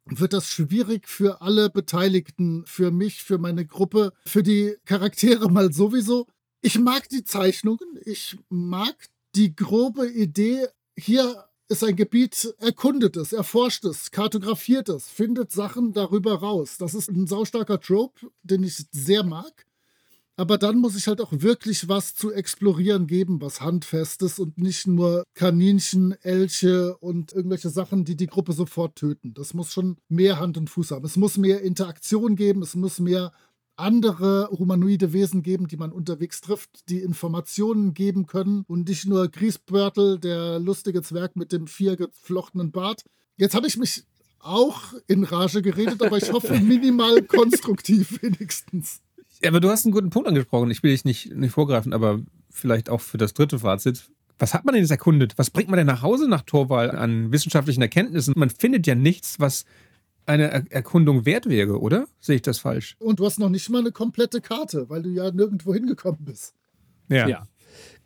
wird das schwierig für alle Beteiligten, für mich, für meine Gruppe, für die Charaktere mal sowieso. Ich mag die Zeichnungen, ich mag die grobe Idee. Hier ist ein Gebiet, erkundet es, erforscht es, kartografiert es, findet Sachen darüber raus. Das ist ein saustarker Trope, den ich sehr mag. Aber dann muss ich halt auch wirklich was zu explorieren geben, was handfestes und nicht nur Kaninchen, Elche und irgendwelche Sachen, die die Gruppe sofort töten. Das muss schon mehr Hand und Fuß haben. Es muss mehr Interaktion geben, es muss mehr andere humanoide Wesen geben, die man unterwegs trifft, die Informationen geben können und nicht nur Griesbörtel, der lustige Zwerg mit dem vier geflochtenen Bart. Jetzt habe ich mich auch in Rage geredet, aber ich hoffe minimal konstruktiv wenigstens. Ja, aber du hast einen guten Punkt angesprochen. Ich will dich nicht, nicht vorgreifen, aber vielleicht auch für das dritte Fazit. Was hat man denn jetzt erkundet? Was bringt man denn nach Hause nach Torwahl an wissenschaftlichen Erkenntnissen? Man findet ja nichts, was eine er Erkundung wert wäre, oder? Sehe ich das falsch? Und du hast noch nicht mal eine komplette Karte, weil du ja nirgendwo hingekommen bist. Ja. ja.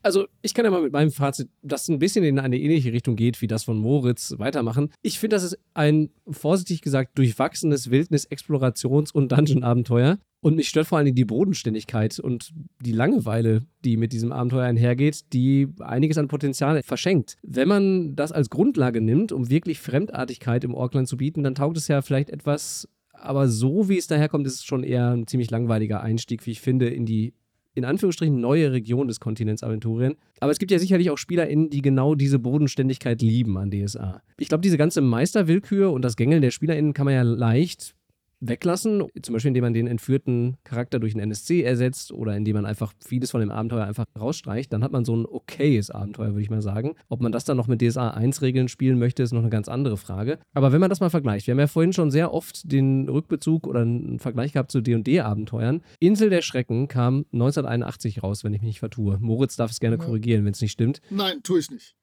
Also ich kann ja mal mit meinem Fazit, das ein bisschen in eine ähnliche Richtung geht wie das von Moritz, weitermachen. Ich finde, das ist ein, vorsichtig gesagt, durchwachsenes Wildnis-, Explorations- und Dungeon-Abenteuer. Und mich stört vor allem die Bodenständigkeit und die Langeweile, die mit diesem Abenteuer einhergeht, die einiges an Potenzial verschenkt. Wenn man das als Grundlage nimmt, um wirklich Fremdartigkeit im Orkland zu bieten, dann taugt es ja vielleicht etwas aber so wie es daherkommt, ist es schon eher ein ziemlich langweiliger Einstieg, wie ich finde, in die in Anführungsstrichen neue Region des Kontinents Aventurien. Aber es gibt ja sicherlich auch SpielerInnen, die genau diese Bodenständigkeit lieben an DSA. Ich glaube, diese ganze Meisterwillkür und das Gängeln der SpielerInnen kann man ja leicht weglassen, zum Beispiel indem man den entführten Charakter durch einen NSC ersetzt oder indem man einfach vieles von dem Abenteuer einfach rausstreicht, dann hat man so ein okayes Abenteuer, würde ich mal sagen. Ob man das dann noch mit DSA 1 Regeln spielen möchte, ist noch eine ganz andere Frage. Aber wenn man das mal vergleicht, wir haben ja vorhin schon sehr oft den Rückbezug oder einen Vergleich gehabt zu D&D Abenteuern. Insel der Schrecken kam 1981 raus, wenn ich mich nicht vertue. Moritz darf es gerne korrigieren, wenn es nicht stimmt. Nein, tue ich nicht.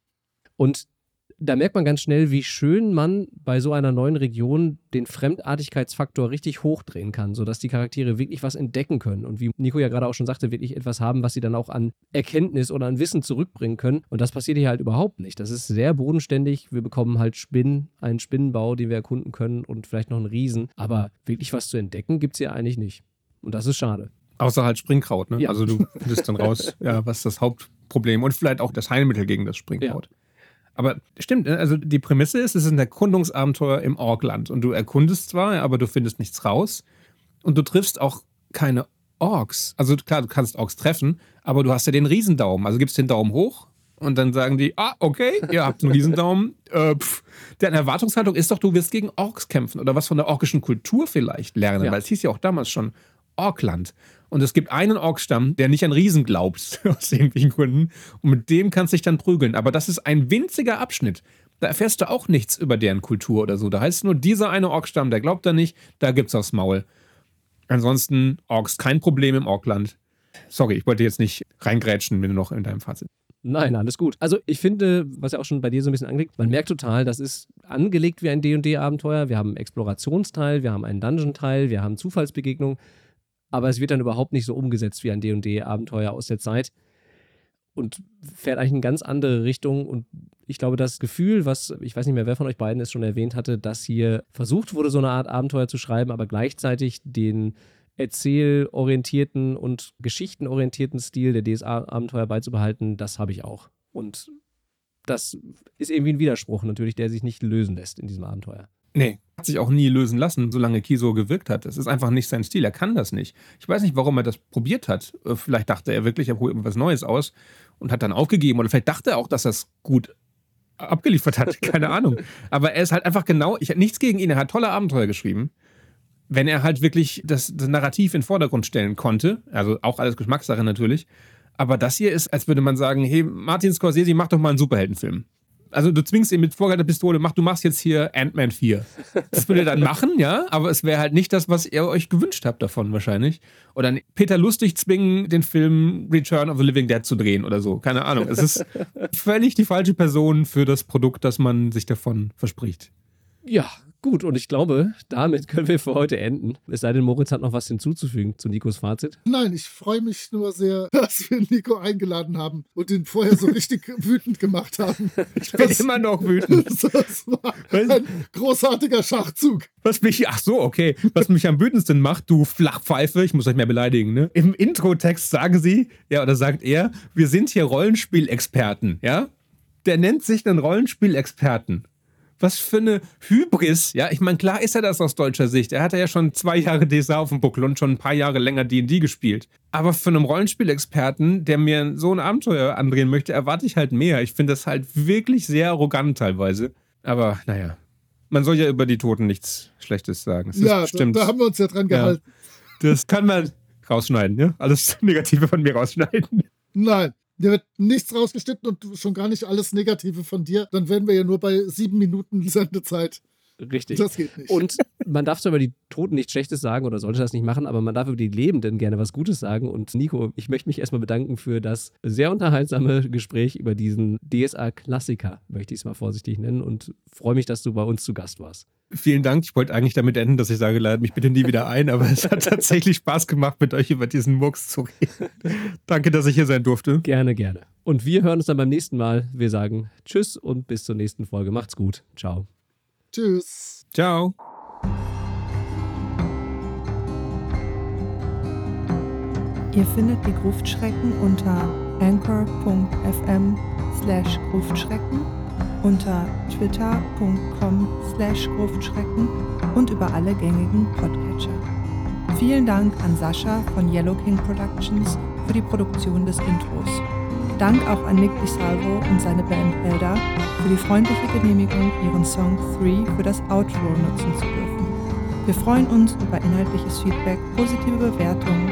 Und da merkt man ganz schnell, wie schön man bei so einer neuen Region den Fremdartigkeitsfaktor richtig hochdrehen kann, sodass die Charaktere wirklich was entdecken können und wie Nico ja gerade auch schon sagte, wirklich etwas haben, was sie dann auch an Erkenntnis oder an Wissen zurückbringen können. Und das passiert hier halt überhaupt nicht. Das ist sehr bodenständig. Wir bekommen halt Spinnen, einen Spinnenbau, den wir erkunden können und vielleicht noch einen Riesen. Aber wirklich was zu entdecken gibt es hier eigentlich nicht. Und das ist schade. Außer halt Springkraut, ne? Ja. Also du findest dann raus, ja, was das Hauptproblem und vielleicht auch das Heilmittel gegen das Springkraut. Aber stimmt, ne? also die Prämisse ist, es ist ein Erkundungsabenteuer im Orkland und du erkundest zwar, aber du findest nichts raus und du triffst auch keine Orks. Also klar, du kannst Orks treffen, aber du hast ja den Riesendaumen. Also gibst den Daumen hoch und dann sagen die, ah, okay, ihr habt einen Riesendaumen. Äh, pff. Deren Erwartungshaltung ist doch, du wirst gegen Orks kämpfen oder was von der orkischen Kultur vielleicht lernen, Ja. weil es hieß ja auch damals schon Orkland. Und es gibt einen Orkstamm, der nicht an Riesen glaubt, aus irgendwelchen Gründen. Und mit dem kannst du dich dann prügeln. Aber das ist ein winziger Abschnitt. Da erfährst du auch nichts über deren Kultur oder so. Da heißt es nur, dieser eine Orkstamm, der glaubt da nicht, da gibt's aufs Maul. Ansonsten Orks kein Problem im Orkland. Sorry, ich wollte jetzt nicht reingrätschen, wenn du noch in deinem Fazit. Nein, alles gut. Also ich finde, was ja auch schon bei dir so ein bisschen angelegt, man merkt total, das ist angelegt wie ein D&D-Abenteuer. Wir haben einen Explorationsteil, wir haben einen Dungeon-Teil, wir haben Zufallsbegegnungen, aber es wird dann überhaupt nicht so umgesetzt wie ein D&D-Abenteuer aus der Zeit und fährt eigentlich in ganz andere Richtung und ich glaube, das Gefühl, was, ich weiß nicht mehr, wer von euch beiden es schon erwähnt hatte, dass hier versucht wurde, so eine Art Abenteuer zu schreiben, aber gleichzeitig den erzählorientierten und geschichtenorientierten Stil der DSA-Abenteuer beizubehalten, das habe ich auch. Und das ist irgendwie ein Widerspruch natürlich, der sich nicht lösen lässt in diesem Abenteuer. Nee, hat sich auch nie lösen lassen, solange Kiso gewirkt hat. Es ist einfach nicht sein Stil. Er kann das nicht. Ich weiß nicht, warum er das probiert hat. Äh, Vielleicht dachte er wirklich, er probiert irgendwas Neues aus und hat dann aufgegeben. Oder vielleicht dachte er auch, dass es gut abgeliefert hat. Keine Ahnung. Aber er ist halt einfach genau, ich habe nichts gegen ihn. Er hat tolle Abenteuer geschrieben. Wenn er halt wirklich das, das Narrativ in den Vordergrund stellen konnte, also auch alles Geschmackssache natürlich. Aber das hier ist, als würde man sagen: Hey, Martin Scorsese, mach doch mal einen Superheldenfilm. Also du zwingst ihn mit vorgehaltener Pistole, mach, du machst jetzt hier Ant-Man 4. Das würde er dann machen, ja, aber es wäre halt nicht das, was ihr euch gewünscht habt davon wahrscheinlich. Oder Peter Lustig zwingen, den Film Return of the Living Dead zu drehen oder so. Keine Ahnung. Es ist völlig die falsche Person für das Produkt, das man sich davon verspricht. Ja, gut. Und ich glaube, damit können wir für heute enden. Es sei denn, Moritz hat noch was hinzuzufügen zu Nikos Fazit. Nein, ich freue mich nur sehr, dass wir Nico eingeladen haben und ihn vorher so richtig wütend gemacht haben. Ich bin immer noch wütend. Das war ein großartiger Schachzug. Was mich, ach so, okay. Was mich am wütendsten macht, du Flachpfeife, ich muss euch mehr beleidigen, ne? Im Intro-Text sagen sie, ja, oder sagt er, wir sind hier Rollenspielexperten, ja? Der nennt sich einen Rollenspielexperten. Was für eine Hybris, ja? Ich meine, klar ist er das aus deutscher Sicht. Er hat ja schon zwei Jahre DSA auf dem Buckel und schon ein paar Jahre länger D&D gespielt. Aber von einem Rollenspielexperten, der mir so ein Abenteuer andrehen möchte, erwarte ich halt mehr. Ich finde das halt wirklich sehr arrogant teilweise. Aber naja, man soll ja über die Toten nichts Schlechtes sagen. Ist Ja, da, bestimmt, da haben wir uns ja dran Ja. gehalten. das kann man rausschneiden, ja? Alles Negative von mir rausschneiden. Nein, dir wird nichts rausgeschnitten und schon gar nicht alles Negative von dir. Dann wären wir ja nur bei sieben Minuten Sendezeit. Richtig. Das geht nicht. Und man darf zwar über die Toten nichts Schlechtes sagen oder sollte das nicht machen, aber man darf über die Lebenden gerne was Gutes sagen. Und Nico, ich möchte mich erstmal bedanken für das sehr unterhaltsame Gespräch über diesen DSA-Klassiker, möchte ich es mal vorsichtig nennen, und freue mich, dass du bei uns zu Gast warst. Vielen Dank. Ich wollte eigentlich damit enden, dass ich sage, ladet mich bitte nie wieder ein, aber es hat tatsächlich Spaß gemacht, mit euch über diesen Murks zu reden. Danke, dass ich hier sein durfte. Gerne, gerne. Und wir hören uns dann beim nächsten Mal. Wir sagen Tschüss und bis zur nächsten Folge. Macht's gut. Ciao. Tschüss. Ciao. Ihr findet die Gruftschrecken unter anchor.fm slash Gruftschrecken, unter twitter.com slash Gruftschrecken und über alle gängigen Podcatcher. Vielen Dank an Sascha von Yellow King Productions für die Produktion des Intros. Dank auch an Nick DiSalvo und seine Band Elder für die freundliche Genehmigung, ihren Song 3 für das Outro nutzen zu dürfen. Wir freuen uns über inhaltliches Feedback, positive Bewertungen.